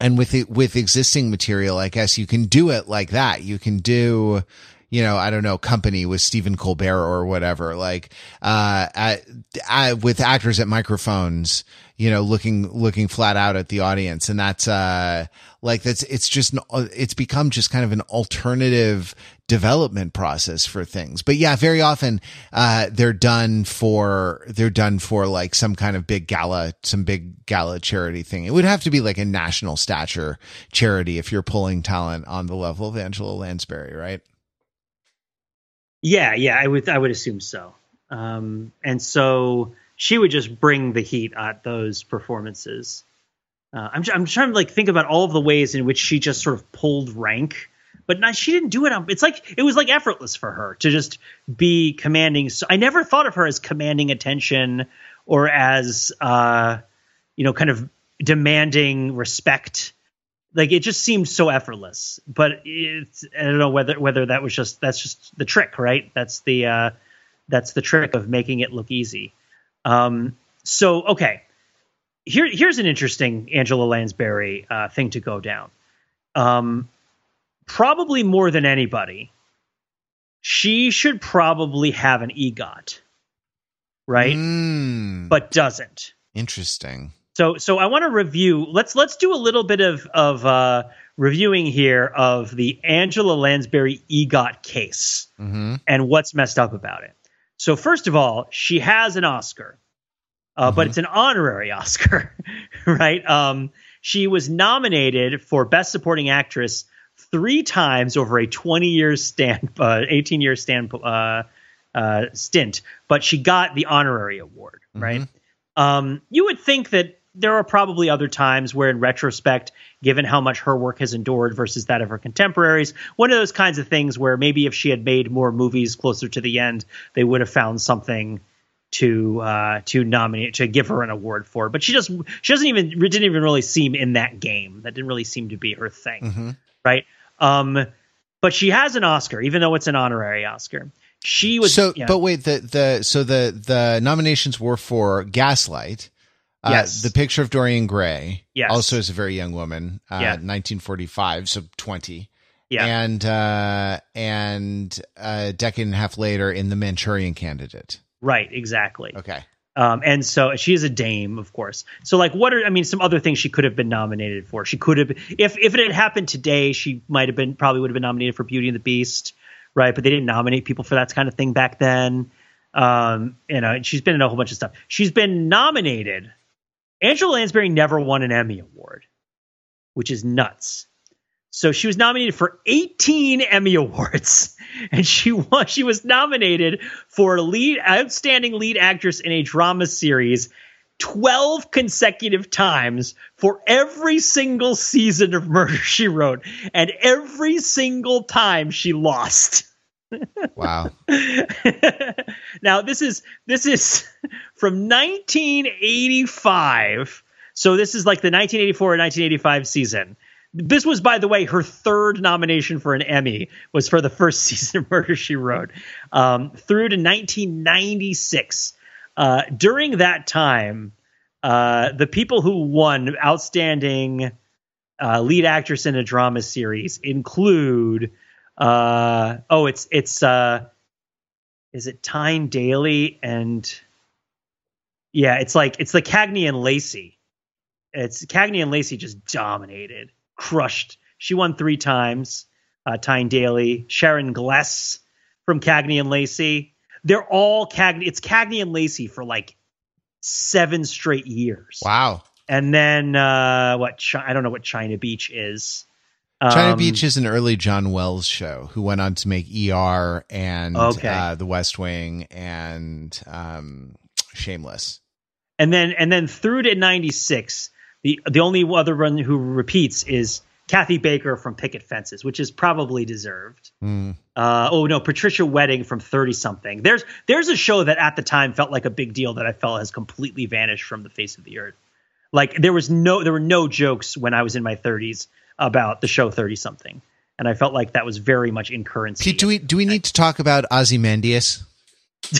and with it, with existing material, I guess you can do it like that. You can do, you know, I don't know, company with Stephen Colbert or whatever, like, uh, at, at, with actors at microphones, you know, looking, looking flat out at the audience. And that's, uh, like that's, it's just, it's become just kind of an alternative development process for things. But yeah, very often, uh, they're done for, they're done for like some kind of big gala, some big gala charity thing. It would have to be like a national stature charity if you're pulling talent on the level of Angela Lansbury, right? Yeah, yeah, I would, I would assume so. Um, and so, she would just bring the heat at those performances. Uh, I'm I'm trying to like think about all of the ways in which she just sort of pulled rank, but not, she didn't do it. On, it's like it was like effortless for her to just be commanding. So I never thought of her as commanding attention or as uh, you know, kind of demanding respect. Like it just seemed so effortless. But it's I don't know whether whether that was just that's just the trick, right? That's the uh, that's the trick of making it look easy. Um, so okay, here here's an interesting Angela Lansbury uh, thing to go down. Um, probably more than anybody, she should probably have an EGOT, right? Mm, But doesn't. interesting. So so I want to review. Let's let's do a little bit of of uh, reviewing here of the Angela Lansbury EGOT case hmm and what's messed up about it. So first of all, she has an Oscar, uh, but Mhm. it's an honorary Oscar, right? Um, she was nominated for Best Supporting Actress three times over a 20 year stand, uh, 18 year stand uh, uh, stint, but she got the honorary award, right? Um, you would think that there are probably other times where, in retrospect, given how much her work has endured versus that of her contemporaries, one of those kinds of things where maybe if she had made more movies closer to the end, they would have found something to uh, to nominate to give her an award for. But she just she doesn't even didn't even really seem in that game. That didn't really seem to be her thing, hmm right? Um, but she has an Oscar, even though it's an honorary Oscar. She was so, but wait, the the so the the nominations were for Gaslight, uh, Yes. the picture of Dorian Gray, Yes. also is a very young woman, uh, Yeah. 1945, so 20, yeah. and uh, and a decade and a half later in the Manchurian Candidate. right, exactly. Okay, Um, and so she is a dame, of course. So like, what are I mean, some other things she could have been nominated for? She could have, if if it had happened today, she might have been probably would have been nominated for Beauty and the Beast, right? But they didn't nominate people for that kind of thing back then. Um, you know, and she's been in a whole bunch of stuff. She's been nominated. Angela Lansbury never won an Emmy award, which is nuts. So she was nominated for 18 Emmy awards, and she won. She was nominated for lead outstanding lead actress in a drama series 12 consecutive times for every single season of Murder She Wrote, and every single time she lost. wow, now this is this is from 1985. So this is like the 1984 or 1985 season. This was, by the way, her third nomination for an Emmy was for the first season of Murder She Wrote, um, through to 1996. Uh, during that time, uh, the people who won outstanding uh, lead actress in a drama series include uh, oh, it's it's uh, is it Tyne Daly and yeah, it's like it's the Cagney and Lacey. It's Cagney and Lacey just dominated, crushed. She won three times. Uh, Tyne Daly, Sharon Gless from Cagney and Lacey. They're all Cagney. It's Cagney and Lacey for like seven straight years. wow. And then uh, what? Chi- I don't know what China Beach is. China Um, Beach is an early John Wells show who went on to make ER and Okay. uh, The West Wing and um, Shameless. and then and then through to 96 the the only other one who repeats is kathy baker from picket fences which is probably deserved Mm. uh, oh no patricia wettig from 30 something there's there's a show that at the time felt like a big deal that i felt has completely vanished from the face of the earth like there was no there were no jokes when i was in my 30s about the show 30 something and i felt like that was very much in currency Pete, do we do we need to talk about Ozymandias?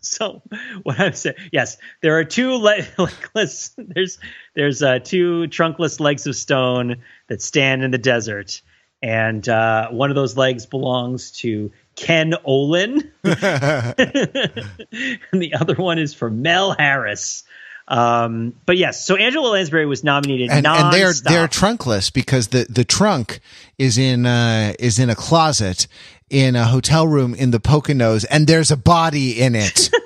so what I'm saying, yes, there are two le- legless. There's there's uh, two trunkless legs of stone that stand in the desert, and uh, one of those legs belongs to Ken Olin, and the other one is for Mel Harris. Um, but yes, so Angela Lansbury was nominated. and, and they're they're trunkless because the the trunk is in uh is in a closet in a hotel room in the Poconos and there's a body in it.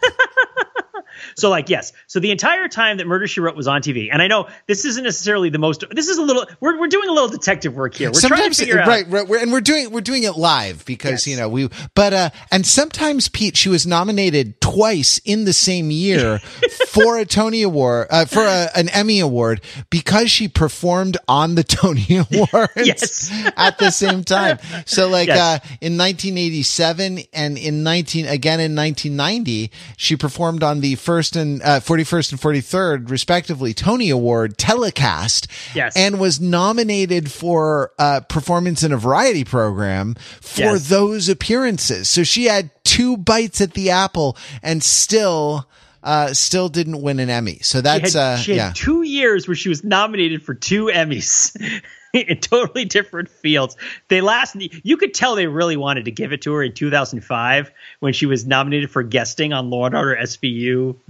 So like yes, so the entire time that Murder She Wrote was on TV, and I know this isn't necessarily the most. This is a little. We're we're doing a little detective work here. We're trying to sometimes figure out. right, right we're, and we're doing we're doing it live because Yes. you know we but uh and sometimes Pete she was nominated twice in the same year for a Tony award uh, for a, an Emmy award because she performed on the Tony awards Yes. at the same time so like Yes. uh in 1987 and in 19 again in 1990 she performed on the first and uh, 41st and 43rd respectively Tony award telecast Yes. and was nominated for uh, performance in a variety program for Yes. those appearances. So she had two bites at the apple and still uh, still didn't win an Emmy. So that's she had, uh, she had yeah. two years where she was nominated for two Emmys in totally different fields. They last you could tell they really wanted to give it to her in 2005 when she was nominated for guesting on Law and Order SVU.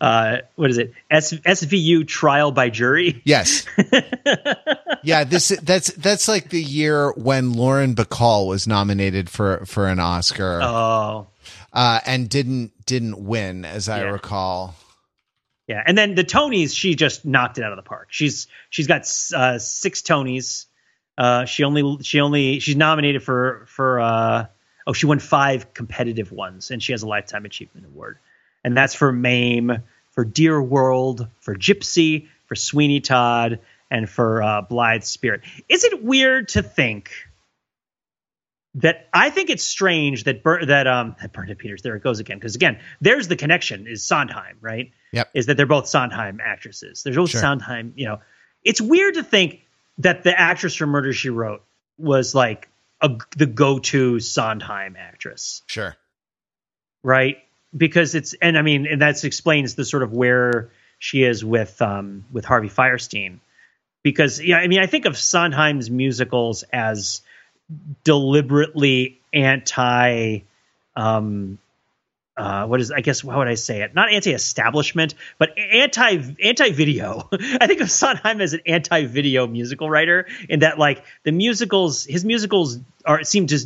Uh, what is it? S, SVU Trial by Jury. Yes. yeah, this that's that's like the year when Lauren Bacall was nominated for for an Oscar Oh. uh, and didn't didn't win, as I Yeah. recall. Yeah, and then the Tonys, she just knocked it out of the park. She's she's got uh, six Tonys. Uh, she only she only she's nominated for for uh, oh she won five competitive ones, and she has a lifetime achievement award, and that's for Mame, for Dear World, for Gypsy, for Sweeney Todd, and for uh, Blithe Spirit. Is it weird to think? That I think it's strange that Ber- that um that Bernadette Peters there it goes again because again there's the connection is Sondheim right Yep. is that they're both Sondheim actresses there's both Sure. Sondheim you know it's weird to think that the actress from Murder She Wrote was like a, the go-to Sondheim actress Sure. right because it's and I mean and that explains the sort of where she is with um with Harvey Fierstein because yeah I mean I think of Sondheim's musicals as deliberately anti um uh, what is I guess how would I say it? Not anti-establishment, but anti anti-video. I think of Sondheim as an anti-video musical writer, in that like the musicals, his musicals are seem to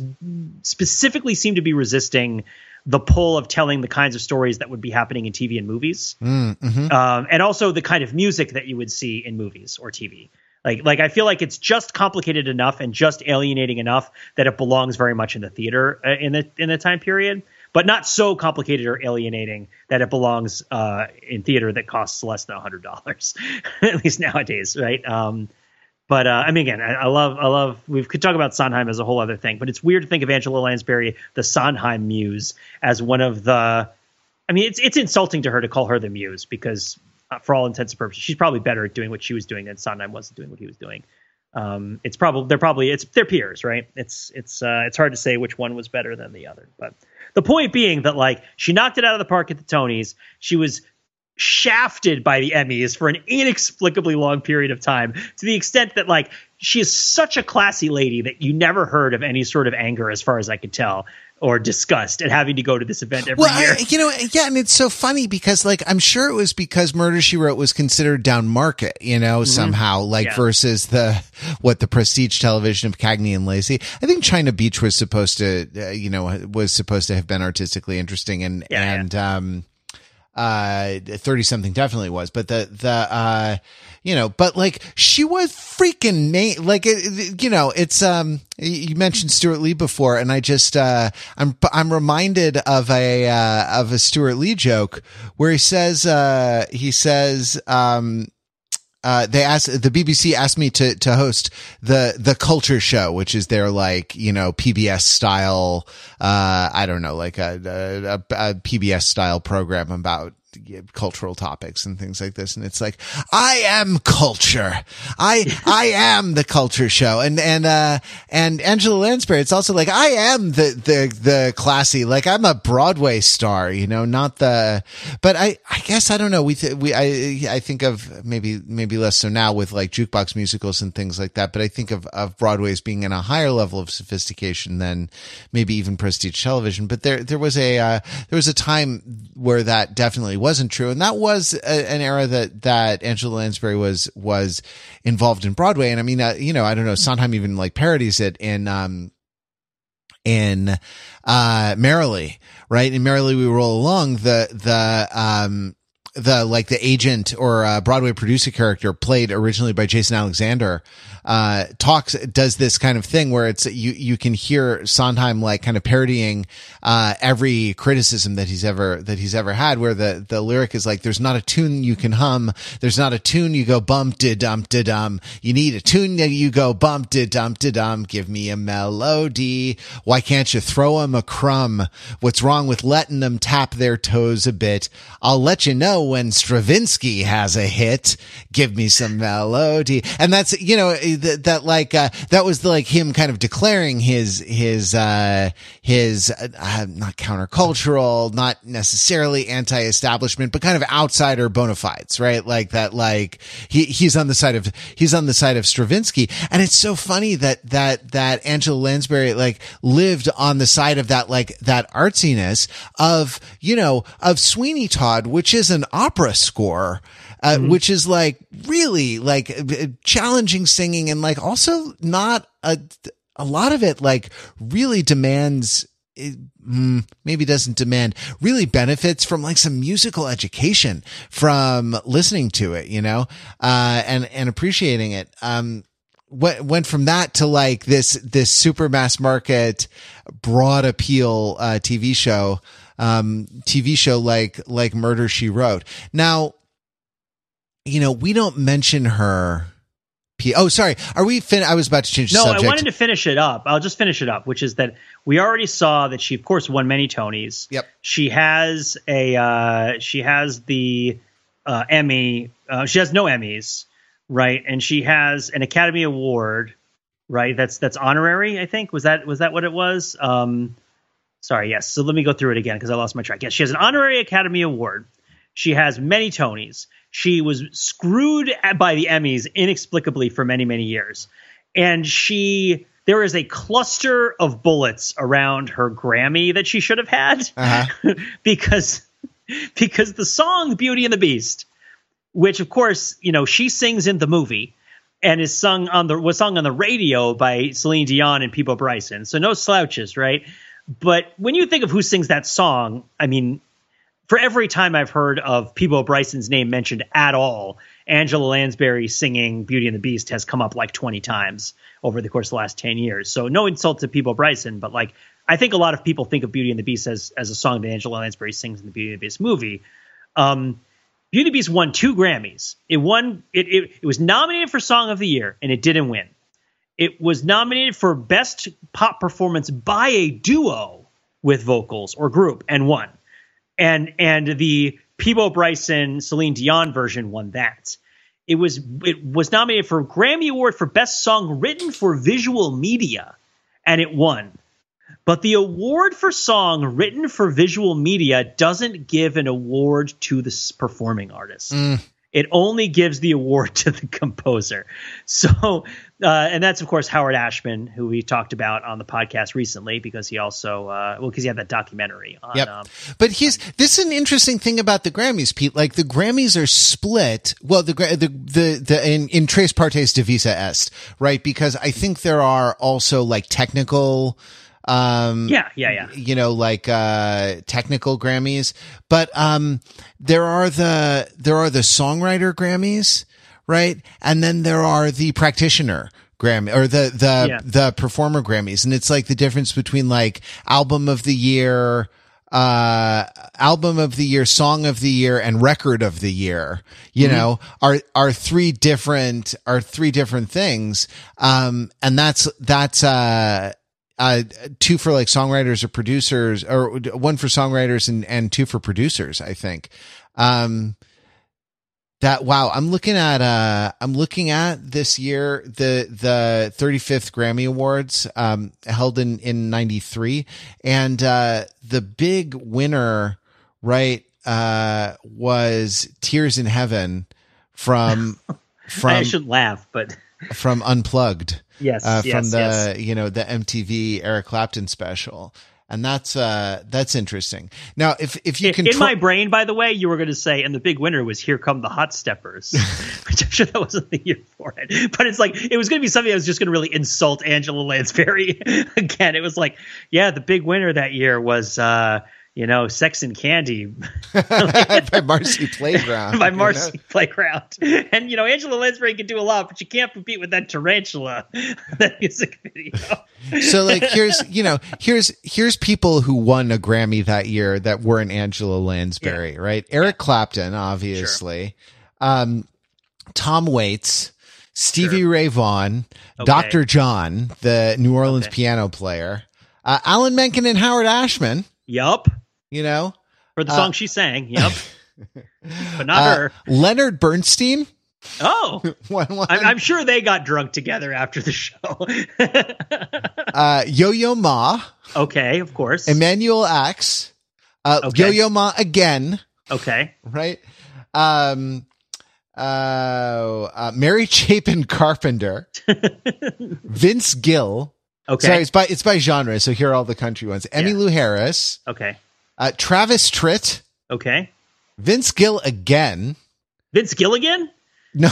specifically seem to be resisting the pull of telling the kinds of stories that would be happening in TV and movies, Mm, mhm. um, and also the kind of music that you would see in movies or TV. Like, like I feel like it's just complicated enough and just alienating enough that it belongs very much in the theater uh, in the in the time period, but not so complicated or alienating that it belongs uh, in theater that costs less than a hundred dollars, at least nowadays, right? Um, but uh, I mean, again, I, I love, I love. We could talk about Sondheim as a whole other thing, but it's weird to think of Angela Lansbury, the Sondheim muse, as one of the. I mean, it's it's insulting to her to call her the muse because, for all intents and purposes, she's probably better at doing what she was doing than Sondheim wasn't doing what he was doing. Um, it's probably they're probably it's they're peers, right? It's it's uh, it's hard to say which one was better than the other, but the point being that like she knocked it out of the park at the Tonys. She was shafted by the Emmys for an inexplicably long period of time to the extent that like she is such a classy lady that you never heard of any sort of anger as far as I could tell or disgust at having to go to this event every Well, year. I, you know, yeah, and it's so funny because, like, I'm sure it was because Murder She Wrote was considered down market, you know, somehow, like Mm-hmm. Yeah. versus the what the prestige television of Cagney and Lacey. I think China Beach was supposed to, uh, you know, was supposed to have been artistically interesting, and Yeah, yeah. and um, uh, thirty something definitely was, but the the uh, you know, but like she was freaking na- like it, you know, it's um, you mentioned Stewart Lee before, and I just uh, I'm I'm reminded of a uh, of a Stewart Lee joke where he says uh, he says um. Uh, they asked the BBC asked me to to host the the culture show, which is their like you know PBS style. Uh, I don't know, like a, a, a PBS style program about cultural topics and things like this. And it's like I am culture. I I am the culture show. And and uh and Angela Lansbury. It's also like I am the the the classy. Like I'm a Broadway star. You know, not the. But I I guess I don't know. We th- we I I think of maybe maybe less so now with like jukebox musicals and things like that. But I think of of Broadway as being in a higher level of sophistication than maybe even prestige television. But there there was a uh, there was a time where that definitely wasn't true, and that was a, an era that that Angela Lansbury was was involved in Broadway. And I mean, uh, you know, I don't know, Sondheim even like parodies it in um in uh Merrily, right? In Merrily We Roll Along, the the um the like the agent or uh, Broadway producer character played originally by Jason Alexander uh talks does this kind of thing where it's you you can hear Sondheim like kind of parodying uh every criticism that he's ever that he's ever had where the the lyric is like there's not a tune you can hum. There's not a tune you go bump de dum de dum. You need a tune that you go bump de dum de dum. Give me a melody. Why can't you throw 'em a crumb? What's wrong with letting them tap their toes a bit? I'll let you know when Stravinsky has a hit. Give me some melody. And that's you know that, that like uh, that was the, like him kind of declaring his his uh his uh, not countercultural, not necessarily anti-establishment, but kind of outsider bona fides, right? Like that, like he he's on the side of he's on the side of Stravinsky, and it's so funny that that that Angela Lansbury like lived on the side of that like that artsiness of you know of Sweeney Todd, which is an opera score uh, mm-hmm. which is like really like uh, challenging singing and like also not a, a lot of it like really demands it, mm, maybe doesn't demand really benefits from like some musical education from listening to it, you know, uh, and, and appreciating it. Um, went, went from that to like this, this super mass market, broad appeal, uh, TV show, um, TV show like, like Murder She Wrote. Now, you know, we don't mention her. P- oh, sorry. Are we? Fin- I was about to change. no, subject. I wanted to finish it up. I'll just finish it up, which is that we already saw that she, of course, won many Tonys. Yep. She has a. Uh, she has the uh, Emmy. Uh, she has no Emmys, right? And she has an Academy Award, right? That's that's honorary. I think was that was that what it was. Um, sorry. Yes. So let me go through it again because I lost my track. Yes, she has an honorary Academy Award. She has many Tonys. She was screwed by the Emmys inexplicably for many, many years. And she, there is a cluster of bullets around her Grammy that she should have had uh-huh. because, because the song Beauty and the Beast, which of course, you know, she sings in the movie and is sung on the, was sung on the radio by Celine Dion and Peabo Bryson. So no slouches, right? But when you think of who sings that song, I mean, for every time I've heard of Peabo Bryson's name mentioned at all, Angela Lansbury singing Beauty and the Beast has come up like 20 times over the course of the last 10 years. So no insult to Peabo Bryson, but like I think a lot of people think of Beauty and the Beast as as a song that Angela Lansbury sings in the Beauty and the Beast movie. Um, Beauty and the Beast won two Grammys. It won it, it it was nominated for Song of the Year and it didn't win. It was nominated for Best Pop Performance by a Duo with vocals or group and won and and the Peabo Bryson Celine Dion version won that. It was it was nominated for Grammy Award for Best Song Written for Visual Media, and it won. But the award for song written for visual media doesn't give an award to the performing artist. Mm it only gives the award to the composer. So, uh, and that's of course Howard Ashman, who we talked about on the podcast recently, because he also, uh, well, because he had that documentary. On, yep. Um, but he's this is an interesting thing about the Grammys, Pete. Like the Grammys are split. Well, the the the, the in in tres partes divisa est, right? Because I think there are also like technical um, yeah, yeah, yeah. You know, like uh, technical Grammys, but um, there are the there are the songwriter Grammys, right? And then there are the practitioner Grammy or the the yeah. the performer Grammys, and it's like the difference between like album of the year uh album of the year song of the year and record of the year you mm-hmm. know are are three different are three different things um and that's that's uh uh, two for like songwriters or producers, or one for songwriters and and two for producers. I think. Um, that wow, I'm looking at uh, I'm looking at this year the the 35th Grammy Awards um held in in '93, and uh, the big winner, right, uh, was Tears in Heaven from from. I shouldn't laugh, but from Unplugged. Yes, uh, from yes, the yes. you know the MTV Eric Clapton special, and that's uh that's interesting. Now, if if you can in my brain, by the way, you were going to say, and the big winner was "Here Come the Hot Steppers," which I'm sure that wasn't the year for it, but it's like it was going to be something I was just going to really insult Angela Lansbury again. It was like, yeah, the big winner that year was. uh you know, Sex and Candy by Marcy Playground. by Marcy know? Playground. And you know, Angela Lansbury can do a lot, but you can't compete with that tarantula that music video. so like here's you know, here's here's people who won a Grammy that year that weren't Angela Lansbury, yeah. right? Eric yeah. Clapton, obviously. Sure. Um Tom Waits. Stevie sure. Ray Vaughan, okay. Dr. John, the New Orleans okay. piano player, uh, Alan Menken and Howard Ashman. Yup you know, for the song uh, she sang. Yep, but not uh, her. Leonard Bernstein. Oh, one, one. I'm, I'm sure they got drunk together after the show. uh, Yo Yo Ma, okay, of course. Emanuel Ax, uh, Okay. Yo Yo Ma again, okay. right? Um, uh, uh, Mary Chapin Carpenter, Vince Gill. Okay. Sorry, it's by it's by genre. So here are all the country ones: Emmy Yeah. Lou Harris, Okay. Uh, Travis Tritt, Okay. Vince Gill again. Vince Gilligan? No,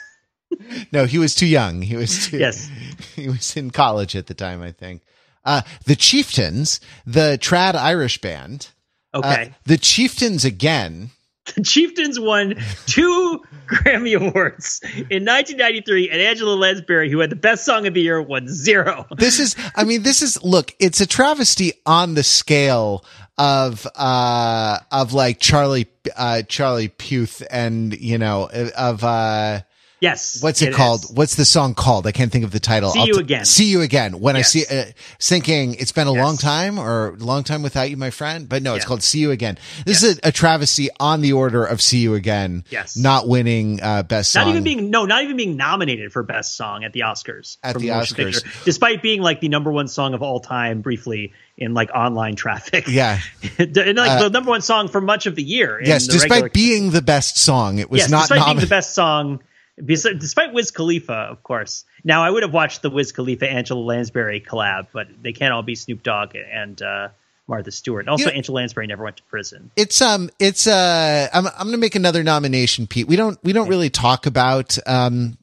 no, he was too young. He was too, Yes. he was in college at the time, I think. Uh, the Chieftains, the trad Irish band. Uh, Okay. the Chieftains again. the Chieftains won two Grammy Awards in 1993, and Angela Lansbury, who had the best song of the year, won zero. This is, I mean, this is, look, it's a travesty on the scale of, uh, of like Charlie, uh, Charlie Puth and, you know, of, uh, Yes. what's it, called? is. What's the song called? I can't think of the title. See I'll You t- Again. See you again. When Yes. I see, uh, thinking it's been a Yes. long time or long time without you, my friend. But no, it's Yeah. called See You Again. This is a, a travesty on the order of See You Again. Yes. Not winning, uh, best song. Not even being no, not even being nominated for best song at the Oscars. At the motion Oscars. picture, despite being like the number one song of all time, briefly in like online traffic. yeah. and like the number one song for much of the year. Yes. the Despite being the best song, it was yes, not despite being the best song. Despite Wiz Khalifa, of course. Now I would have watched the Wiz Khalifa Angela Lansbury collab, but they can't all be Snoop Dogg and uh, Martha Stewart. Also, You know- Angela Lansbury never went to prison. It's um it's uh I'm I'm gonna make another nomination, Pete. We don't we don't really talk about um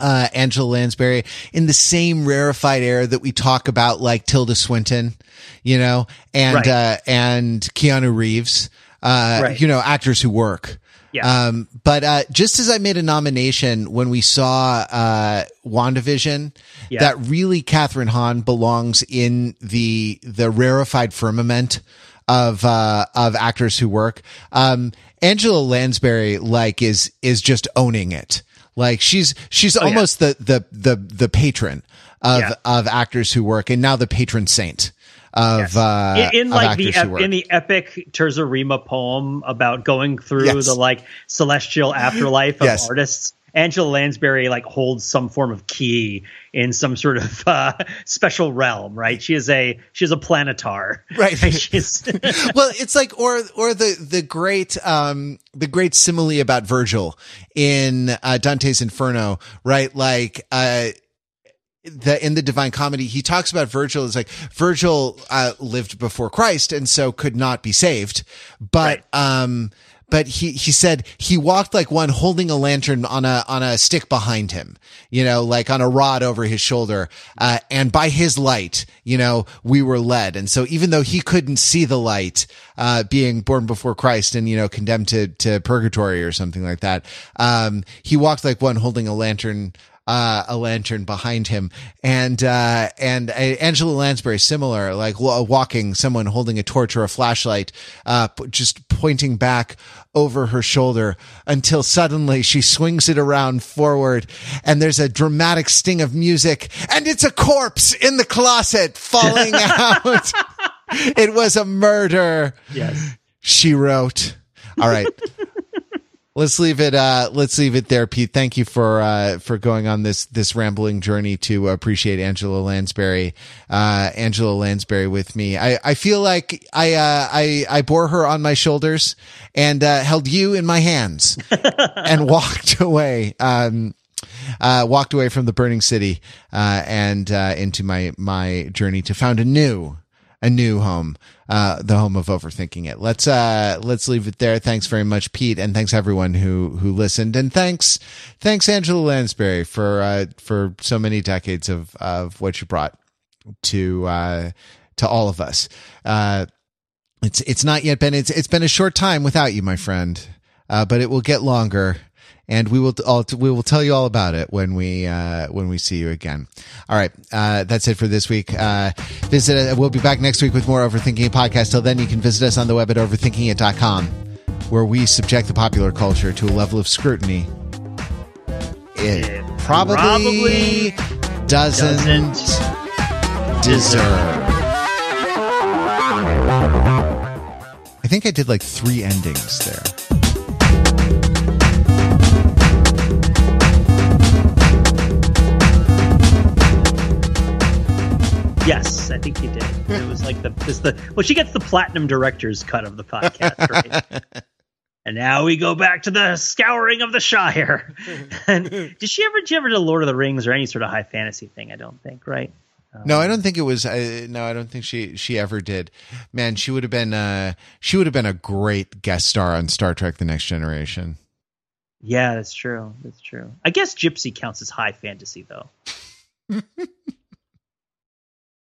uh Angela Lansbury in the same rarefied air that we talk about like Tilda Swinton, you know, and Right. uh and Keanu Reeves. Uh Right. you know, actors who work. Yeah. Um, but uh, just as I made a nomination when we saw uh, WandaVision, Yeah. that really Kathryn Hahn belongs in the the rarefied firmament of uh, of actors who work. Um, Angela Lansbury like is is just owning it. Like she's she's Oh, yeah. almost the the the the patron of Yeah. of actors who work, and now the patron saint of Yes. uh, in, in of like the ep- in the epic terza rima poem about going through Yes. the like celestial afterlife of Yes. artists. Angela Lansbury like holds some form of key in some sort of uh, special realm, right? She is a she is a planetar, Right. She's well, it's like or or the the great um the great simile about Virgil in uh, Dante's Inferno, right? Like uh the in the Divine Comedy, he talks about Virgil as like Virgil uh, lived before Christ and so could not be saved, but um. But he, he said he walked like one holding a lantern on a, on a stick behind him, you know, like on a rod over his shoulder. Uh, and by his light, you know, we were led. And so even though he couldn't see the light, uh, being born before Christ and, you know, condemned to, to purgatory or something like that, um, he walked like one holding a lantern, uh, a lantern behind him. And, uh, and uh, Angela Lansbury, similar, like walking, someone holding a torch or a flashlight, uh, p- just pointing back over her shoulder until suddenly she swings it around forward and there's a dramatic sting of music and it's a corpse in the closet falling out. it was a murder yes. she wrote. All right. Let's leave it uh let's leave it there Pete. Thank you for uh for going on this this rambling journey to appreciate Angela Lansbury. Uh Angela Lansbury with me. I I feel like I uh I I bore her on my shoulders and uh held you in my hands and walked away. Um uh, walked away from the burning city uh, and uh, into my my journey to found a new a new home, uh, the home of overthinking it. Let's uh, let's leave it there. Thanks very much, Pete, and thanks everyone who who listened, and thanks thanks Angela Lansbury for uh, for so many decades of of what you brought to uh, to all of us. Uh, it's it's not yet been it's it's been a short time without you, my friend, uh, but it will get longer and we will all we will tell you all about it when we uh, when we see you again. All right, uh, that's it for this week. Uh, visit. We'll be back next week with more Overthinking It podcast. Till then, you can visit us on the web at overthinkingit.com, where we subject the popular culture to a level of scrutiny it It probably, probably doesn't, doesn't deserve. I think I did like three endings there. Yes, I think you did. It was like the this the well, she gets the platinum director's cut of the podcast, right? and now we go back to the scouring of the Shire. and did she ever, did she ever do Lord of the Rings or any sort of high fantasy thing? I don't think, right? no, I don't think it was. Uh, no, I don't think she she ever did. Man, she would have been. Uh, she would have been a great guest star on Star Trek: The Next Generation. Yeah, that's true. That's true. I guess Gypsy counts as high fantasy, though.